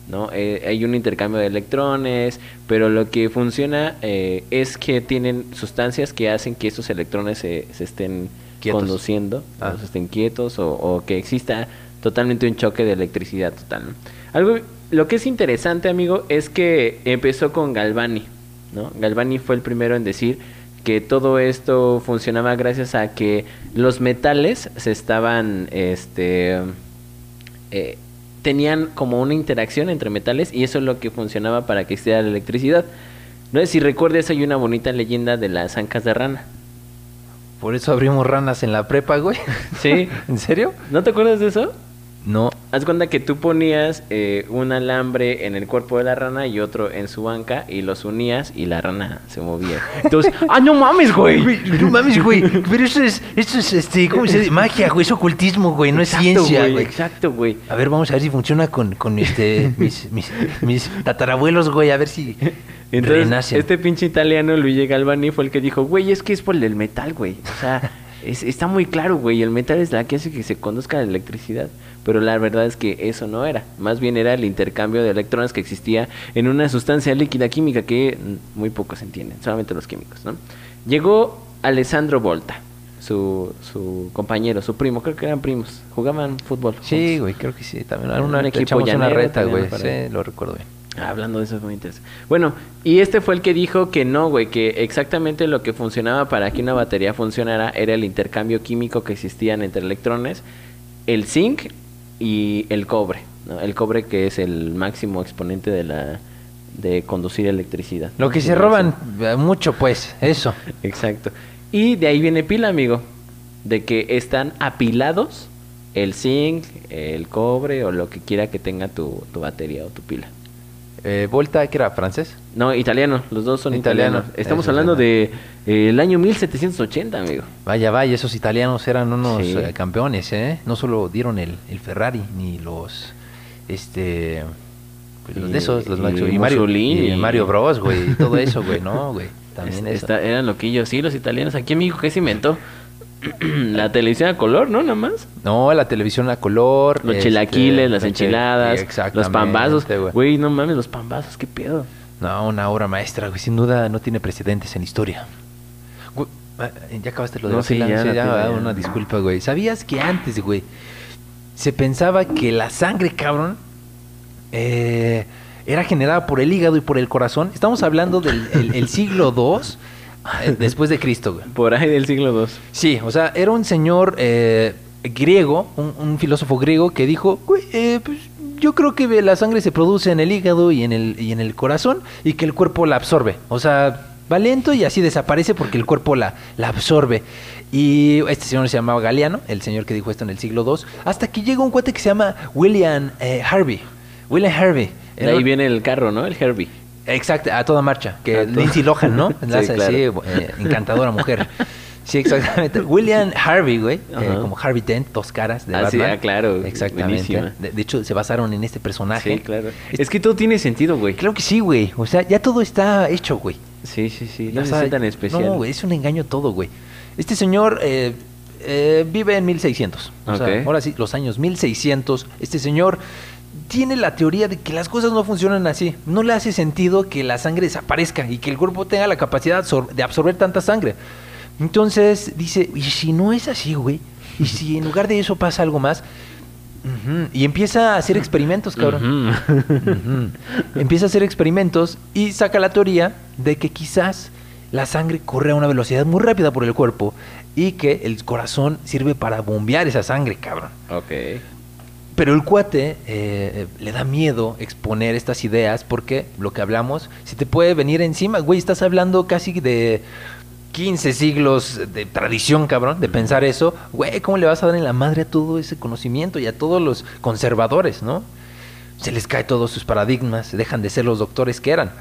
Speaker 2: ¿No? Eh, hay un intercambio de electrones, pero lo que funciona eh, es que tienen sustancias que hacen que esos electrones se, se estén
Speaker 1: Quietos.
Speaker 2: conduciendo,
Speaker 1: Ah.
Speaker 2: o se estén quietos, o, o que exista totalmente un choque de electricidad total. ¿no? Algo, lo que es interesante, amigo, es que empezó con Galvani, ¿no? Galvani fue el primero en decir que todo esto funcionaba gracias a que los metales se estaban, este, eh, tenían como una interacción entre metales y eso es lo que funcionaba para que existiera la electricidad. No sé si recuerdes, hay una bonita leyenda de las ancas de rana.
Speaker 1: Por eso abrimos ranas en la prepa, güey.
Speaker 2: Sí.
Speaker 1: ¿En serio?
Speaker 2: ¿No te acuerdas de eso?
Speaker 1: No.
Speaker 2: Haz cuenta que tú ponías eh, un alambre en el cuerpo de la rana y otro en su banca y los unías y la rana se movía. Entonces, ¡ah, no mames, güey!
Speaker 1: No mames, güey. Pero eso es, eso es, este, ¿cómo se dice? Magia, güey. Es ocultismo, güey. No es ciencia, güey.
Speaker 2: Exacto, güey.
Speaker 1: A ver, vamos a ver si funciona con, con este, mis, mis, mis tatarabuelos, güey. A ver si
Speaker 2: Entonces,
Speaker 1: renacen.
Speaker 2: este pinche italiano, Luigi Galvani, fue el que dijo, güey, es que es por el metal, güey. O sea, es- está muy claro, güey. El metal es la que hace que se conduzca la electricidad. Pero la verdad es que eso no era. Más bien era el intercambio de electrones que existía en una sustancia líquida química que muy pocos entienden, solamente los químicos, ¿no? Llegó Alessandro Volta, su, su compañero, su primo, creo que eran primos. Jugaban fútbol.
Speaker 1: Sí, güey, creo que sí. También
Speaker 2: Un
Speaker 1: una,
Speaker 2: equipo
Speaker 1: una
Speaker 2: llanero
Speaker 1: reta,
Speaker 2: también,
Speaker 1: güey.
Speaker 2: para
Speaker 1: Sí,
Speaker 2: ahí.
Speaker 1: lo recuerdo bien.
Speaker 2: Ah, Hablando de eso es muy interesante. Bueno, y este fue el que dijo que no, güey, que exactamente lo que funcionaba para que una batería funcionara era el intercambio químico que existían entre electrones, el zinc y el cobre, ¿no? El cobre que es el máximo exponente de la de conducir electricidad.
Speaker 1: Lo que se roban eh, mucho, pues, eso.
Speaker 2: Exacto. Y de ahí viene pila, amigo, de que están apilados el zinc, el cobre o lo que quiera que tenga tu, tu batería o tu pila.
Speaker 1: Eh, Volta, que era francés.
Speaker 2: No, italiano, los dos son
Speaker 1: Italiano,
Speaker 2: italianos. Estamos
Speaker 1: eso es
Speaker 2: hablando
Speaker 1: verdad.
Speaker 2: de eh, el año 1780, amigo.
Speaker 1: Vaya, vaya, esos italianos eran unos
Speaker 2: Sí.
Speaker 1: eh, campeones, ¿eh? No solo dieron el, el Ferrari, ni los, este, pues los de esos, los
Speaker 2: y
Speaker 1: Max- y Mario, y Mario Bros, güey, y todo eso, güey, ¿no, güey? También
Speaker 2: Es-
Speaker 1: eso.
Speaker 2: esta- eran loquillos, sí, los italianos. Aquí México, ¿qué se inventó? la televisión a color, ¿no? Nada más.
Speaker 1: No, la televisión a color.
Speaker 2: Los
Speaker 1: este,
Speaker 2: chilaquiles, las enchiladas, los pambazos.
Speaker 1: güey.
Speaker 2: Güey, no mames, los pambazos, qué pedo.
Speaker 1: No, una obra maestra, güey. Sin duda no tiene precedentes en historia. Güey, ah, ya acabaste lo de
Speaker 2: No,
Speaker 1: la
Speaker 2: sí, ya,
Speaker 1: ya, ah,
Speaker 2: ya.
Speaker 1: una disculpa, güey. ¿Sabías que antes, güey, se pensaba que la sangre, cabrón, eh, era generada por el hígado y por el corazón? Estamos hablando del el- el siglo II eh, después de Cristo, güey.
Speaker 2: Por ahí del siglo II.
Speaker 1: Sí, o sea, era un señor eh, griego, un, un filósofo griego que dijo, güey, eh, pues yo creo que la sangre se produce en el hígado y en el, y en el corazón y que el cuerpo la absorbe. O sea, va lento y así desaparece porque el cuerpo la, la absorbe. Y este señor se llamaba Galeano, el señor que dijo esto en el siglo II, hasta que llega un cuate que se llama William eh, Harvey. William Harvey.
Speaker 2: De ahí viene el carro, ¿no? El Herbie.
Speaker 1: Exacto, a toda marcha. Que Lindsay Lohan, ¿no?
Speaker 2: Sí,
Speaker 1: La
Speaker 2: claro.
Speaker 1: eh, encantadora mujer. Sí, exactamente. William Harvey, güey. eh, como Harvey Dent, dos caras de
Speaker 2: Ah, sí,
Speaker 1: Batman.
Speaker 2: ah, claro,
Speaker 1: Exactamente. De, de hecho, se basaron en este personaje.
Speaker 2: Sí, claro. Es que todo tiene sentido, güey.
Speaker 1: Creo que sí, güey. O sea, ya todo está hecho, güey.
Speaker 2: Sí, sí, sí. No es tan especial.
Speaker 1: No, güey, es un engaño todo, güey. Este señor eh, eh, vive en 1600. O sea, ahora sí, los años 1600. Este señor tiene la teoría de que las cosas no funcionan así. No le hace sentido que la sangre desaparezca y que el cuerpo tenga la capacidad de absorber tanta sangre. Entonces dice, ¿y si no es así, güey? ¿Y si en lugar de eso pasa algo más? Y empieza a hacer experimentos, cabrón. Empieza a hacer experimentos y saca la teoría de que quizás la sangre corre a una velocidad muy rápida por el cuerpo y que el corazón sirve para bombear esa sangre, cabrón.
Speaker 2: ok.
Speaker 1: Pero el cuate eh, le da miedo exponer estas ideas porque lo que hablamos, si te puede venir encima, güey, estás hablando casi de 15 siglos de tradición, cabrón, de pensar eso, güey, ¿cómo le vas a dar en la madre a todo ese conocimiento y a todos los conservadores, no? Se les cae todos sus paradigmas, dejan de ser los doctores que eran.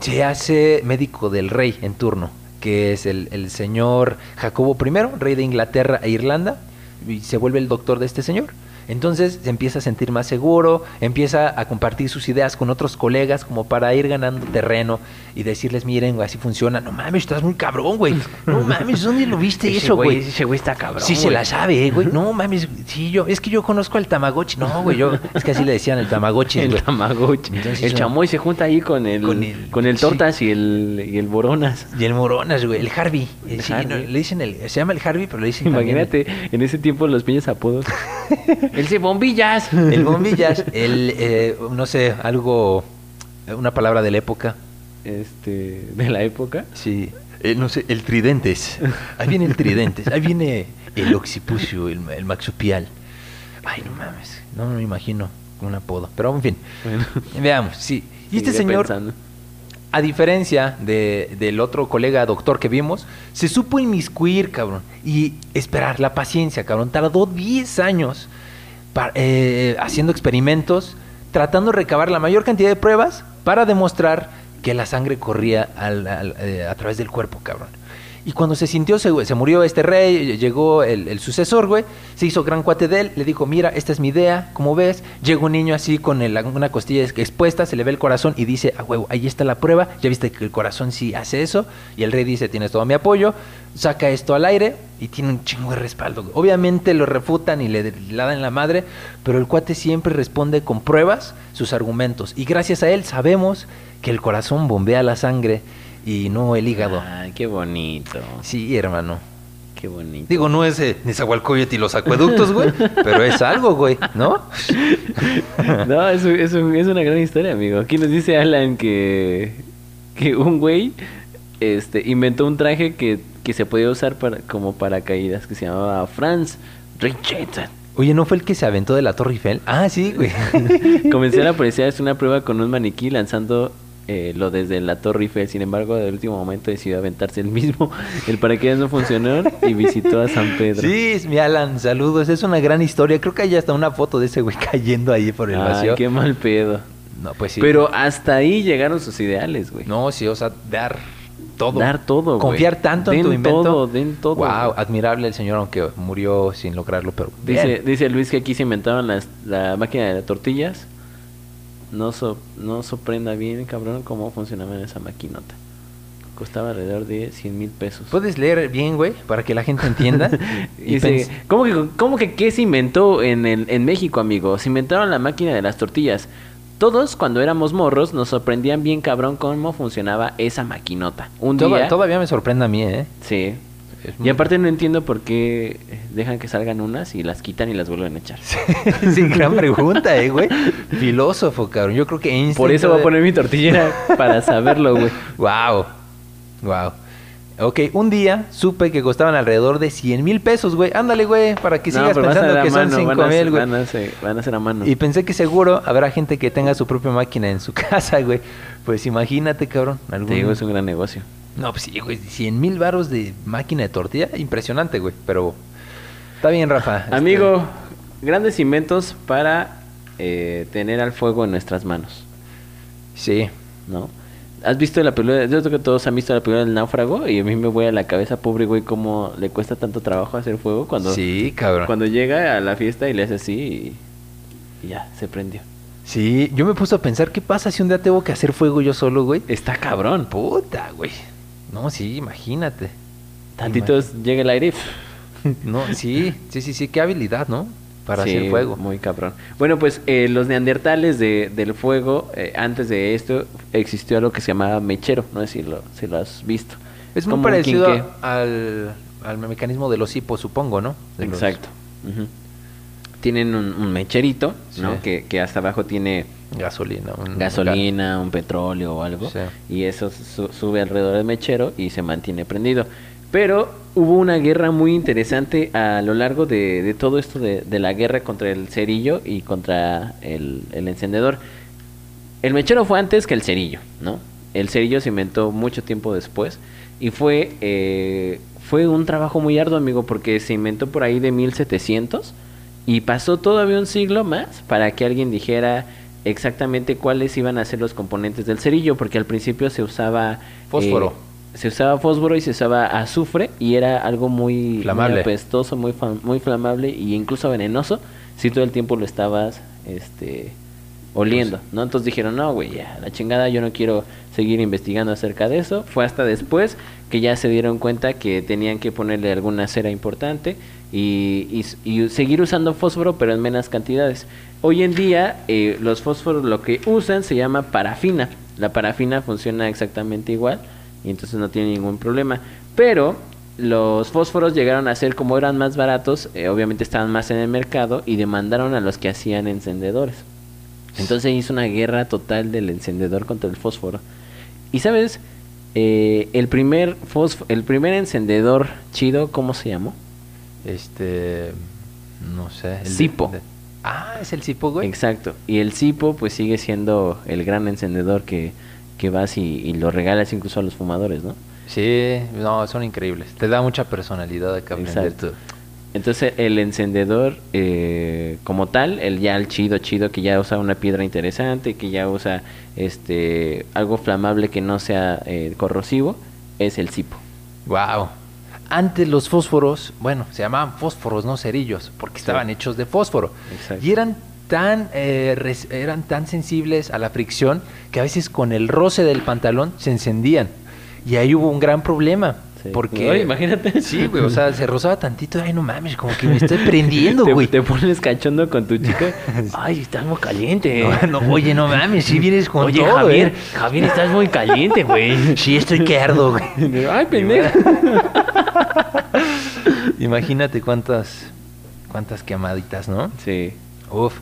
Speaker 1: Se hace médico del rey en turno, que es el señor Jacobo I, rey de Inglaterra e Irlanda, y se vuelve el doctor de este señor. Entonces se empieza a sentir más seguro, empieza a compartir sus ideas con otros colegas como para ir ganando terreno y decirles, miren, güey, así funciona. No mames, estás muy cabrón, güey. No mames, ¿dónde lo viste
Speaker 2: Ese
Speaker 1: eso, güey?
Speaker 2: Ese güey está cabrón.
Speaker 1: Sí se la sabe, eh, güey. No mames, sí, yo, es que yo conozco al Tamagotchi. No, güey, yo, es que así le decían el Tamagotchi,
Speaker 2: El
Speaker 1: güey.
Speaker 2: Tamagotchi.
Speaker 1: Entonces,
Speaker 2: el chamoy se junta ahí con el,
Speaker 1: Con
Speaker 2: con
Speaker 1: el- sí.
Speaker 2: tortas y el, y el boronas.
Speaker 1: Y el Moronas, güey, el Harvey.
Speaker 2: El
Speaker 1: Eh, sí,
Speaker 2: Harvey.
Speaker 1: no, le dicen el, se llama el Harvey, pero le dicen también
Speaker 2: Imagínate, en ese tiempo los pequeños apodos. el se bombillas.
Speaker 1: El bombillas, el, eh, no sé, algo, una palabra de la época.
Speaker 2: Este, de la época.
Speaker 1: Sí, eh, no sé, el tridentes. Ahí viene el tridentes, ahí viene el occipucio, el, el maxupial. Ay, no mames, no me imagino un apodo. Pero en fin,
Speaker 2: Bueno,
Speaker 1: veamos, sí. Y este señor,
Speaker 2: pensando.
Speaker 1: a diferencia de, del otro colega doctor que vimos, se supo inmiscuir, cabrón, y esperar la paciencia, cabrón. Tardó 10 años eh, haciendo experimentos, tratando de recabar la mayor cantidad de pruebas para demostrar que la sangre corría al- al- eh, a través del cuerpo, cabrón. Y cuando se sintió, se, murió este rey, llegó el, sucesor, güey, se hizo gran cuate de él, le dijo, mira, esta es mi idea, como ves, llega un niño así con el- una costilla es- expuesta, se le ve el corazón y dice, a huevo, ahí está la prueba, ya viste que el corazón sí hace eso, y el rey dice, tienes todo mi apoyo, saca esto al aire y tiene un chingo de respaldo. Obviamente lo refutan y le, le dan la madre, pero el cuate siempre responde con pruebas sus argumentos, y gracias a él sabemos que el corazón bombea la sangre y no el hígado.
Speaker 2: Ay, qué bonito.
Speaker 1: Sí, hermano.
Speaker 2: Qué bonito.
Speaker 1: Digo, no es eh, Nezahualcóyotl y los acueductos, güey, pero es algo, güey, ¿no?
Speaker 2: No, es, un- es, un- es una gran historia, amigo. Aquí nos dice Alan que, que un güey este, inventó un traje que, que se podía usar para, como paracaídas, que se llamaba Franz Richardson.
Speaker 1: Oye, ¿no fue el que se aventó de la Torre Eiffel? Ah, sí, güey.
Speaker 2: Comenzó la policía a hacer una prueba con un maniquí lanzando eh, lo desde la Torre Eiffel. Sin embargo, de último momento decidió aventarse el mismo. El paracaídas no funcionó y visitó a San Pedro.
Speaker 1: Sí, es mi Alan, saludos. Es una gran historia. Creo que hay hasta una foto de ese güey cayendo ahí por el vacío.
Speaker 2: qué mal pedo.
Speaker 1: No, pues sí.
Speaker 2: Pero hasta ahí llegaron sus ideales, güey.
Speaker 1: No, sí, o sea, dar todo.
Speaker 2: Dar todo.
Speaker 1: Confiar tanto en tu invento.
Speaker 2: todo, den todo,
Speaker 1: Wow, admirable el señor, aunque murió sin lograrlo, pero
Speaker 2: Dice,
Speaker 1: bien.
Speaker 2: dice Luis que aquí se inventaron las, la máquina de las tortillas. No, so- no sorprenda bien, cabrón, cómo funcionaba esa maquinota. Costaba alrededor de 100 mil pesos.
Speaker 1: ¿Puedes leer bien, güey? Para que la gente entienda. y
Speaker 2: Dice, ¿cómo que, cómo que qué se inventó en, el, en México, amigo? Se inventaron la máquina de las tortillas. Todos, cuando éramos morros, nos sorprendían bien, cabrón, cómo funcionaba esa maquinota. Un
Speaker 1: Toda-
Speaker 2: día...
Speaker 1: Todavía me sorprende a mí, ¿eh?
Speaker 2: Sí. Y aparte no entiendo por qué dejan que salgan unas y las quitan y las vuelven a echar.
Speaker 1: sí, gran pregunta, eh, güey. Filósofo, cabrón. Yo creo que Einstein...
Speaker 2: Por eso voy a poner mi tortillera para saberlo, güey.
Speaker 1: Wow. Wow. Ok, un día supe que costaban alrededor de 100 mil pesos, güey. Ándale, güey, para que
Speaker 2: No,
Speaker 1: sigas
Speaker 2: ser
Speaker 1: pensando que son
Speaker 2: mano,
Speaker 1: 5
Speaker 2: van a ser-
Speaker 1: mil, güey.
Speaker 2: Van a ser- van a ser a mano.
Speaker 1: Y pensé que seguro habrá gente que tenga su propia máquina en su casa, güey. Pues imagínate, cabrón. algún-
Speaker 2: Te digo, es un gran negocio.
Speaker 1: No, pues sí, güey. 100 mil varos de máquina de tortilla. Impresionante, güey. Pero está bien, Rafa. este,
Speaker 2: Amigo, grandes inventos para eh, tener al fuego en nuestras manos,
Speaker 1: Sí.
Speaker 2: ¿no? ¿Has visto la película? Yo creo que todos han visto la película del náufrago y a mí me voy a la cabeza, pobre güey, cómo le cuesta tanto trabajo hacer fuego cuando,
Speaker 1: Sí, cabrón.
Speaker 2: cuando llega a la fiesta y le hace así y, y ya, se prendió.
Speaker 1: Sí, yo me puse a pensar, ¿qué pasa si un día tengo que hacer fuego yo solo, güey?
Speaker 2: Está cabrón.
Speaker 1: Puta, güey. No, sí, imagínate.
Speaker 2: Tantitos llega el aire y...
Speaker 1: No, sí, sí, sí, sí, qué habilidad, ¿no? Para
Speaker 2: Sí,
Speaker 1: hacer fuego.
Speaker 2: Muy cabrón. Bueno, pues eh, los neandertales de, del fuego, eh, antes de esto, existió algo que se llamaba mechero. No sé si lo, si lo has visto.
Speaker 1: Es muy parecido al, al mecanismo de los hipos, supongo, ¿no? De los-
Speaker 2: Exacto. Tienen un, un mecherito, ¿no? Que, que hasta abajo tiene
Speaker 1: Gasolina. un-
Speaker 2: gasolina, un petróleo o algo.
Speaker 1: Sí.
Speaker 2: Y eso su- sube alrededor del mechero y se mantiene prendido. Pero hubo una guerra muy interesante a lo largo de, todo esto de, la guerra contra el cerillo y contra el, encendedor. El mechero fue antes que el cerillo, ¿no? El cerillo se inventó mucho tiempo después y fue, eh, fue un trabajo muy arduo, amigo, porque se inventó por ahí de 1700 y pasó todavía un siglo más para que alguien dijera exactamente cuáles iban a ser los componentes del cerillo, porque al principio se usaba
Speaker 1: Fósforo.
Speaker 2: eh, se usaba fósforo y se usaba azufre y era algo muy,
Speaker 1: Flamable.
Speaker 2: muy apestoso, muy, muy flamable y incluso venenoso si todo el tiempo lo estabas este oliendo, ¿no? Entonces dijeron, no, güey, ya, la chingada, yo no quiero seguir investigando acerca de eso. Fue hasta después que ya se dieron cuenta que tenían que ponerle alguna cera importante y, y y seguir usando fósforo, pero en menos cantidades. Hoy en día, eh, los fósforos lo que usan se llama parafina. La parafina funciona exactamente igual y entonces no tiene ningún problema. Pero los fósforos llegaron a ser como eran más baratos, eh, obviamente estaban más en el mercado y demandaron a los que hacían encendedores. Entonces hizo una guerra total del encendedor contra el fósforo. Y sabes, Eh, el primer el primer encendedor chido, ¿cómo se llamó?
Speaker 1: Este. No sé. el de-
Speaker 2: Sipo.
Speaker 1: de- ah, es el Sipo, güey.
Speaker 2: Exacto. Y el Sipo, pues sigue siendo el gran encendedor que, que vas y, y lo regalas incluso a los fumadores, ¿no?
Speaker 1: Sí, no, son increíbles. Te da mucha personalidad acá prender
Speaker 2: Exacto.
Speaker 1: tu-
Speaker 2: Entonces el encendedor eh, como tal, el ya el chido chido que ya usa una piedra interesante, que ya usa este algo flamable que no sea eh, corrosivo, es el cipo.
Speaker 1: Wow. Antes los fósforos, bueno, se llamaban fósforos, no cerillos, porque estaban hechos de fósforo.
Speaker 2: Exacto.
Speaker 1: Y eran tan, eh, eran tan sensibles a la fricción que a veces con el roce del pantalón se encendían. Y ahí hubo un gran problema.
Speaker 2: Sí.
Speaker 1: Porque.
Speaker 2: Oye, imagínate.
Speaker 1: Sí, güey, o sea, se rozaba tantito. Ay, no mames, como que me estoy prendiendo, güey.
Speaker 2: te pones cachondo con tu chica. Ay, estás muy caliente.
Speaker 1: No, no, oye, no mames, si vienes con
Speaker 2: Oye,
Speaker 1: todo,
Speaker 2: Javier,
Speaker 1: ¿eh?
Speaker 2: Javier, estás muy caliente, güey.
Speaker 1: Sí, estoy que ardo, güey.
Speaker 2: Ay, pendejo.
Speaker 1: Imagínate cuántas, cuántas quemaditas, ¿no?
Speaker 2: Sí.
Speaker 1: Uf.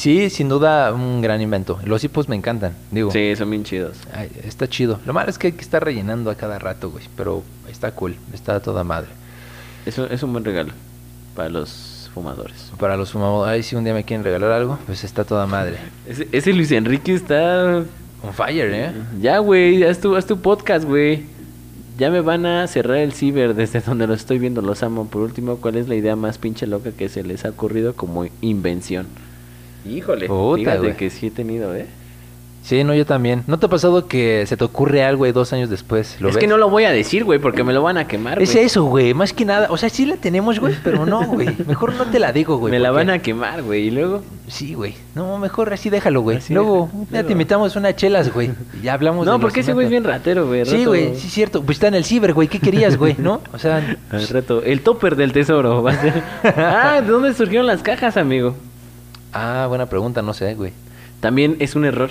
Speaker 1: Sí, sin duda un gran invento. Los hipos me encantan, digo.
Speaker 2: Sí, son bien chidos.
Speaker 1: Ay, está chido. Lo malo es que hay que estar rellenando a cada rato, güey. Pero está cool, está toda madre.
Speaker 2: Eso es un buen regalo para los fumadores.
Speaker 1: Para los fumadores, ay, si un día me quieren regalar algo, pues está toda madre.
Speaker 2: Ese, ese Luis Enrique está
Speaker 1: On fire, ¿eh?
Speaker 2: Ya, güey, haz tu, haz tu podcast, güey. Ya me van a cerrar el ciber desde donde lo estoy viendo, los amo. Por último, ¿cuál es la idea más pinche loca que se les ha ocurrido como invención? Híjole,
Speaker 1: Puta,
Speaker 2: fíjate
Speaker 1: güey.
Speaker 2: que sí he tenido, ¿eh?
Speaker 1: Sí, no, yo también. ¿No te ha pasado que se te ocurre algo y dos años después lo
Speaker 2: Es
Speaker 1: ves?
Speaker 2: que no lo voy a decir, güey, porque me lo van a quemar,
Speaker 1: Es
Speaker 2: güey.
Speaker 1: eso, güey. Más que nada. O sea, sí la tenemos, güey, pero no, güey. Mejor no te la digo, güey.
Speaker 2: me la van a quemar, güey, y luego...
Speaker 1: Sí, güey. No, mejor así déjalo, güey.
Speaker 2: Así
Speaker 1: Luego, ya te invitamos unas chelas, güey. Y ya hablamos de
Speaker 2: No, porque ese güey es bien ratero, güey.
Speaker 1: Sí, güey, sí es cierto. Pues está en el ciber, güey. ¿Qué querías, güey? ¿No? O sea,
Speaker 2: Al rato, el topper del tesoro va a ser... ah, ¿de dónde surgieron las cajas, amigo?
Speaker 1: Ah, buena pregunta, no sé, güey.
Speaker 2: También es un error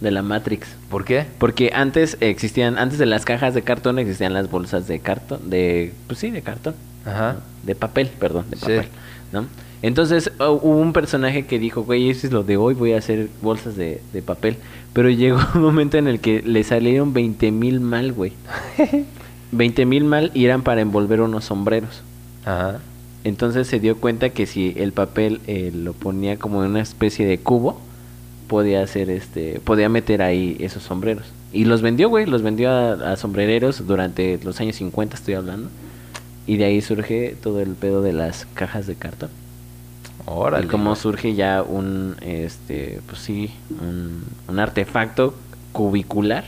Speaker 2: de la Matrix.
Speaker 1: ¿Por qué?
Speaker 2: Porque antes existían, antes de las cajas de cartón existían las bolsas de cartón, de, pues sí, de cartón,
Speaker 1: Ajá.
Speaker 2: de papel, perdón, de
Speaker 1: Sí.
Speaker 2: papel, ¿no? Entonces hu- hubo un personaje que dijo, güey, eso es lo de hoy, voy a hacer bolsas de, de papel. Pero llegó un momento en el que le salieron 20 mil mal, güey. 20 mil mal y eran para envolver unos sombreros.
Speaker 1: Ajá.
Speaker 2: Entonces se dio cuenta que si el papel eh, lo ponía como en una especie de cubo, podía hacer este, podía meter ahí esos sombreros. Y los vendió, güey, los vendió a, a sombrereros durante los años 50, estoy hablando. Y de ahí surge todo el pedo de las cajas de cartón.
Speaker 1: Órale.
Speaker 2: Y cómo surge ya un, este, pues sí, un, un artefacto cubicular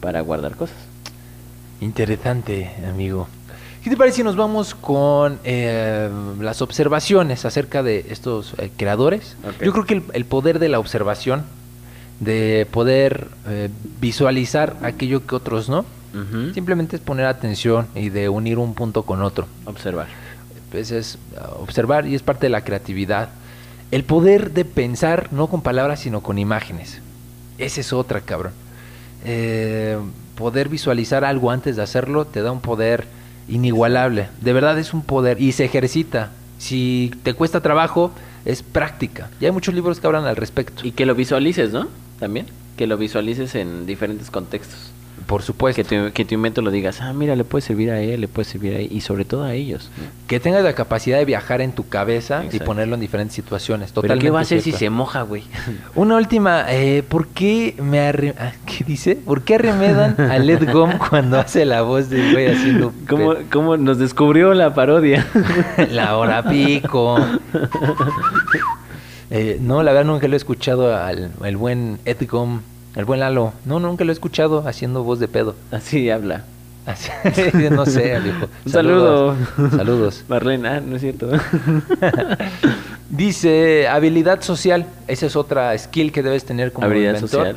Speaker 2: para guardar cosas.
Speaker 1: Interesante, amigo. ¿Qué te parece si nos vamos con eh, las observaciones acerca de estos eh, creadores? Yo creo que el, el poder de la observación, de poder eh, visualizar aquello que otros no, simplemente es poner atención y de unir un punto con otro.
Speaker 2: Observar.
Speaker 1: Pues es uh, observar y es parte de la creatividad. El poder de pensar no con palabras sino con imágenes. Esa es otra, cabrón. Eh, poder visualizar algo antes de hacerlo te da un poder inigualable. De verdad es un poder y se ejercita. Si te cuesta trabajo, es práctica. Y hay muchos libros que hablan al respecto.
Speaker 2: Y que lo visualices, ¿no? También. Que lo visualices en diferentes contextos.
Speaker 1: Por supuesto,
Speaker 2: Que tu, que tu invento lo digas, ah, mira, le puede servir a él, le puede servir a él, y sobre todo a ellos.
Speaker 1: que tengas la capacidad de viajar en tu cabeza y ponerlo en diferentes situaciones.
Speaker 2: Pero
Speaker 1: Totalmente
Speaker 2: ¿qué va a hacer si se moja, güey?
Speaker 1: Una última, eh, ¿por qué me arre... ah, ¿Qué dice? ¿Por qué arremedan a Led Gom cuando hace la voz del güey haciendo
Speaker 2: ¿Cómo, ¿Cómo nos descubrió la parodia?
Speaker 1: la hora pico? Eh, no, la verdad nunca lo he escuchado al el buen Ed Gom, el buen Lalo. No, nunca lo he escuchado haciendo voz de pedo.
Speaker 2: Así habla.
Speaker 1: Así- no sé, amigo.
Speaker 2: Un saludo.
Speaker 1: Saludos. Saludos.
Speaker 2: Marlene, ah, no es cierto.
Speaker 1: Dice habilidad social. Esa es otra skill que debes tener como
Speaker 2: Habilidad
Speaker 1: inventor.
Speaker 2: social.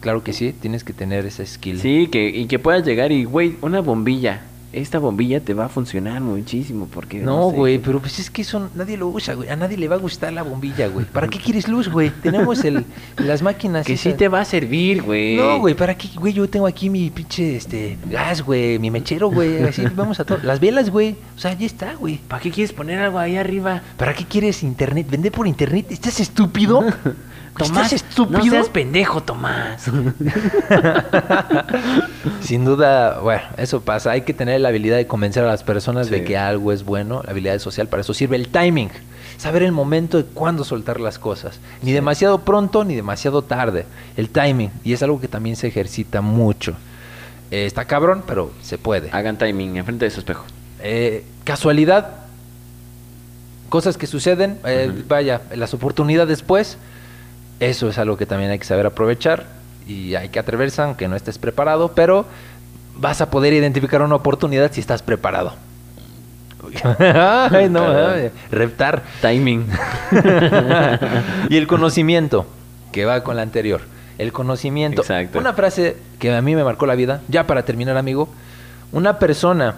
Speaker 1: Claro que sí, tienes que tener esa skill.
Speaker 2: sí, que, y que puedas llegar y, güey, una bombilla. Esta bombilla te va a funcionar muchísimo porque...
Speaker 1: No,
Speaker 2: sé,
Speaker 1: güey, pero pues es que eso nadie lo usa, güey. A nadie le va a gustar la bombilla, güey. ¿Para qué quieres luz, güey? Tenemos el, las máquinas.
Speaker 2: Que sí te va a servir, güey.
Speaker 1: No, güey, ¿para qué, güey? Yo tengo aquí mi pinche, este, gas, güey, mi mechero, güey. Así vamos a todo. Las velas, güey. O sea, ya está, güey.
Speaker 2: ¿Para qué quieres poner algo ahí arriba?
Speaker 1: ¿Para qué quieres internet? ¿Vender por internet? ¿Estás estúpido?
Speaker 2: Tomás,
Speaker 1: ¿Estás estúpido?
Speaker 2: no seas pendejo, Tomás.
Speaker 1: Sin duda, bueno, eso pasa. Hay que tener la habilidad de convencer a las personas de que algo es bueno, la habilidad social. Para eso sirve el timing. Saber el momento de cuándo soltar las cosas. Ni demasiado pronto ni demasiado tarde. El timing. Y es algo que también se ejercita mucho. Eh, está cabrón, pero se puede.
Speaker 2: Hagan timing enfrente de su espejo.
Speaker 1: Eh, casualidad. Cosas que suceden. eh. Vaya, las oportunidades después. Eso es algo que también hay que saber aprovechar. Y hay que atreverse aunque no estés preparado. Pero vas a poder identificar una oportunidad si estás preparado. Ay, no, reptar.
Speaker 2: Timing.
Speaker 1: y el conocimiento, que va con la anterior. El conocimiento.
Speaker 2: Exacto.
Speaker 1: Una frase que a mí me marcó la vida, ya para terminar, amigo. Una persona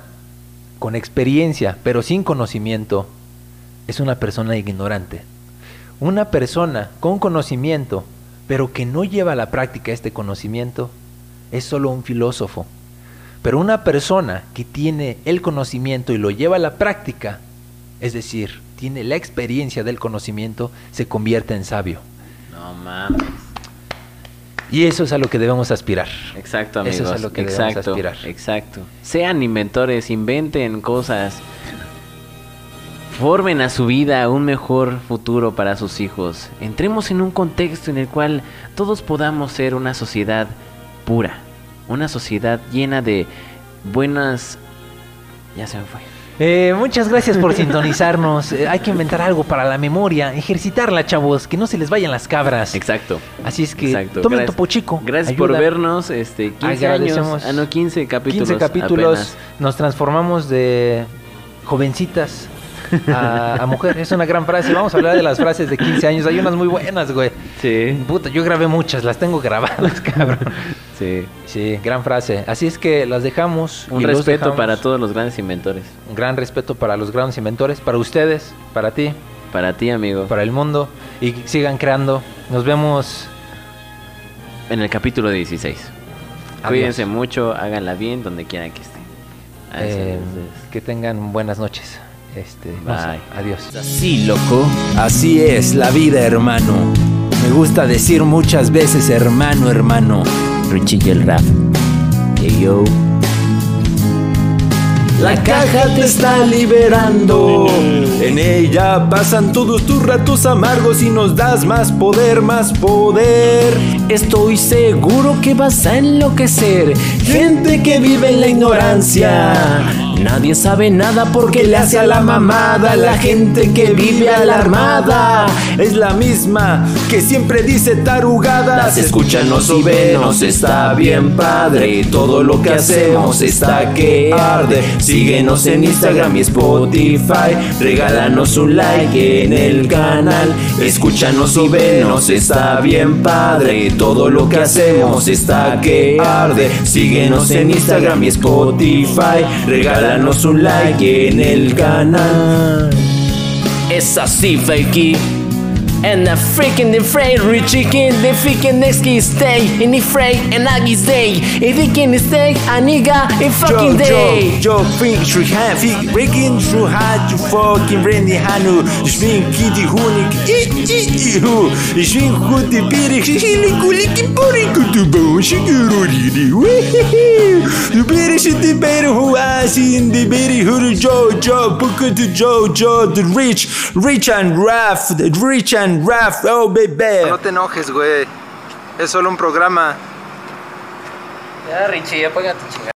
Speaker 1: con experiencia, pero sin conocimiento, es una persona ignorante. Una persona con conocimiento, pero que no lleva a la práctica este conocimiento, es solo un filósofo. Pero una persona que tiene el conocimiento y lo lleva a la práctica, es decir, tiene la experiencia del conocimiento, se convierte en sabio.
Speaker 2: No mames.
Speaker 1: Y eso es a lo que debemos aspirar.
Speaker 2: Exacto,
Speaker 1: Eso
Speaker 2: amigos.
Speaker 1: es a lo que debemos
Speaker 2: exacto,
Speaker 1: aspirar.
Speaker 2: exacto. Sean inventores, inventen cosas. Formen a su vida un mejor futuro para sus hijos. Entremos en un contexto en el cual todos podamos ser una sociedad pura. Una sociedad llena de buenas... Ya se me fue.
Speaker 1: Eh, muchas gracias por sintonizarnos. Eh, hay que inventar algo para la memoria, ejercitarla, chavos, que no se les vayan las cabras.
Speaker 2: Exacto.
Speaker 1: Así es que
Speaker 2: Exacto.
Speaker 1: tomen
Speaker 2: Gracias-
Speaker 1: topo chico.
Speaker 2: Gracias por vernos. Este, 15 años. Ah, no, 15 capítulos.
Speaker 1: 15 capítulos.
Speaker 2: apenas.
Speaker 1: Nos transformamos de jovencitas a, a mujer. Es una gran frase. Vamos a hablar de las frases de 15 años. Hay unas muy buenas, güey.
Speaker 2: Sí.
Speaker 1: Puta, yo grabé muchas, las tengo grabadas, cabrón.
Speaker 2: Sí.
Speaker 1: Sí, gran frase. Así es que las dejamos.
Speaker 2: Un respeto
Speaker 1: dejamos.
Speaker 2: para todos los grandes inventores.
Speaker 1: Un gran respeto para los grandes inventores, para ustedes, para ti,
Speaker 2: Para ti, amigo.
Speaker 1: para el mundo. Y sigan creando. Nos vemos.
Speaker 2: En el capítulo 16.
Speaker 1: Adiós.
Speaker 2: Cuídense mucho, háganla bien donde quieran que estén.
Speaker 1: Eh, que tengan buenas noches. Este, adiós.
Speaker 3: Así, loco. Así es la vida, hermano. Me gusta decir muchas veces, hermano, hermano. Richie y el rap. Hey, yo. La caja te está liberando. En ella pasan todos tus ratos amargos y nos das más poder, más poder. Estoy seguro que vas a enloquecer. Gente que vive en la ignorancia. Nadie sabe nada porque le hace a la mamada. La gente que vive alarmada es la misma que siempre dice tarugadas. Escúchanos y venos, está bien padre. Todo lo que hacemos está que arde. Síguenos en Instagram y Spotify. Regálanos un like en el canal. Escúchanos y venos, está bien padre. Todo lo que hacemos está que arde. Síguenos en Instagram y Spotify. Regálanos un like en el canal.
Speaker 2: Es así, fakey. And a freaking afraid, rich chicken, the freaking next key stay in the fray and Aggie's day. If he can stay, a nigga, in fucking day.
Speaker 3: Yo, yo, think through hand, think breaking through hard, you fucking Randy Hanu, bin Kitty Ihu, ich bin gute Biere, ich bin kuliki Buri, gute Bau, Shigururi, du Biere, shit, die Biere, who I see in the Biere, who Joe, Joe, Booker to Joe, Joe, the rich, rich and rough, the rich and rough, oh baby.
Speaker 4: No te enojes, güey. Es solo un programa.
Speaker 2: Ya, Richie, apaga tu chingada.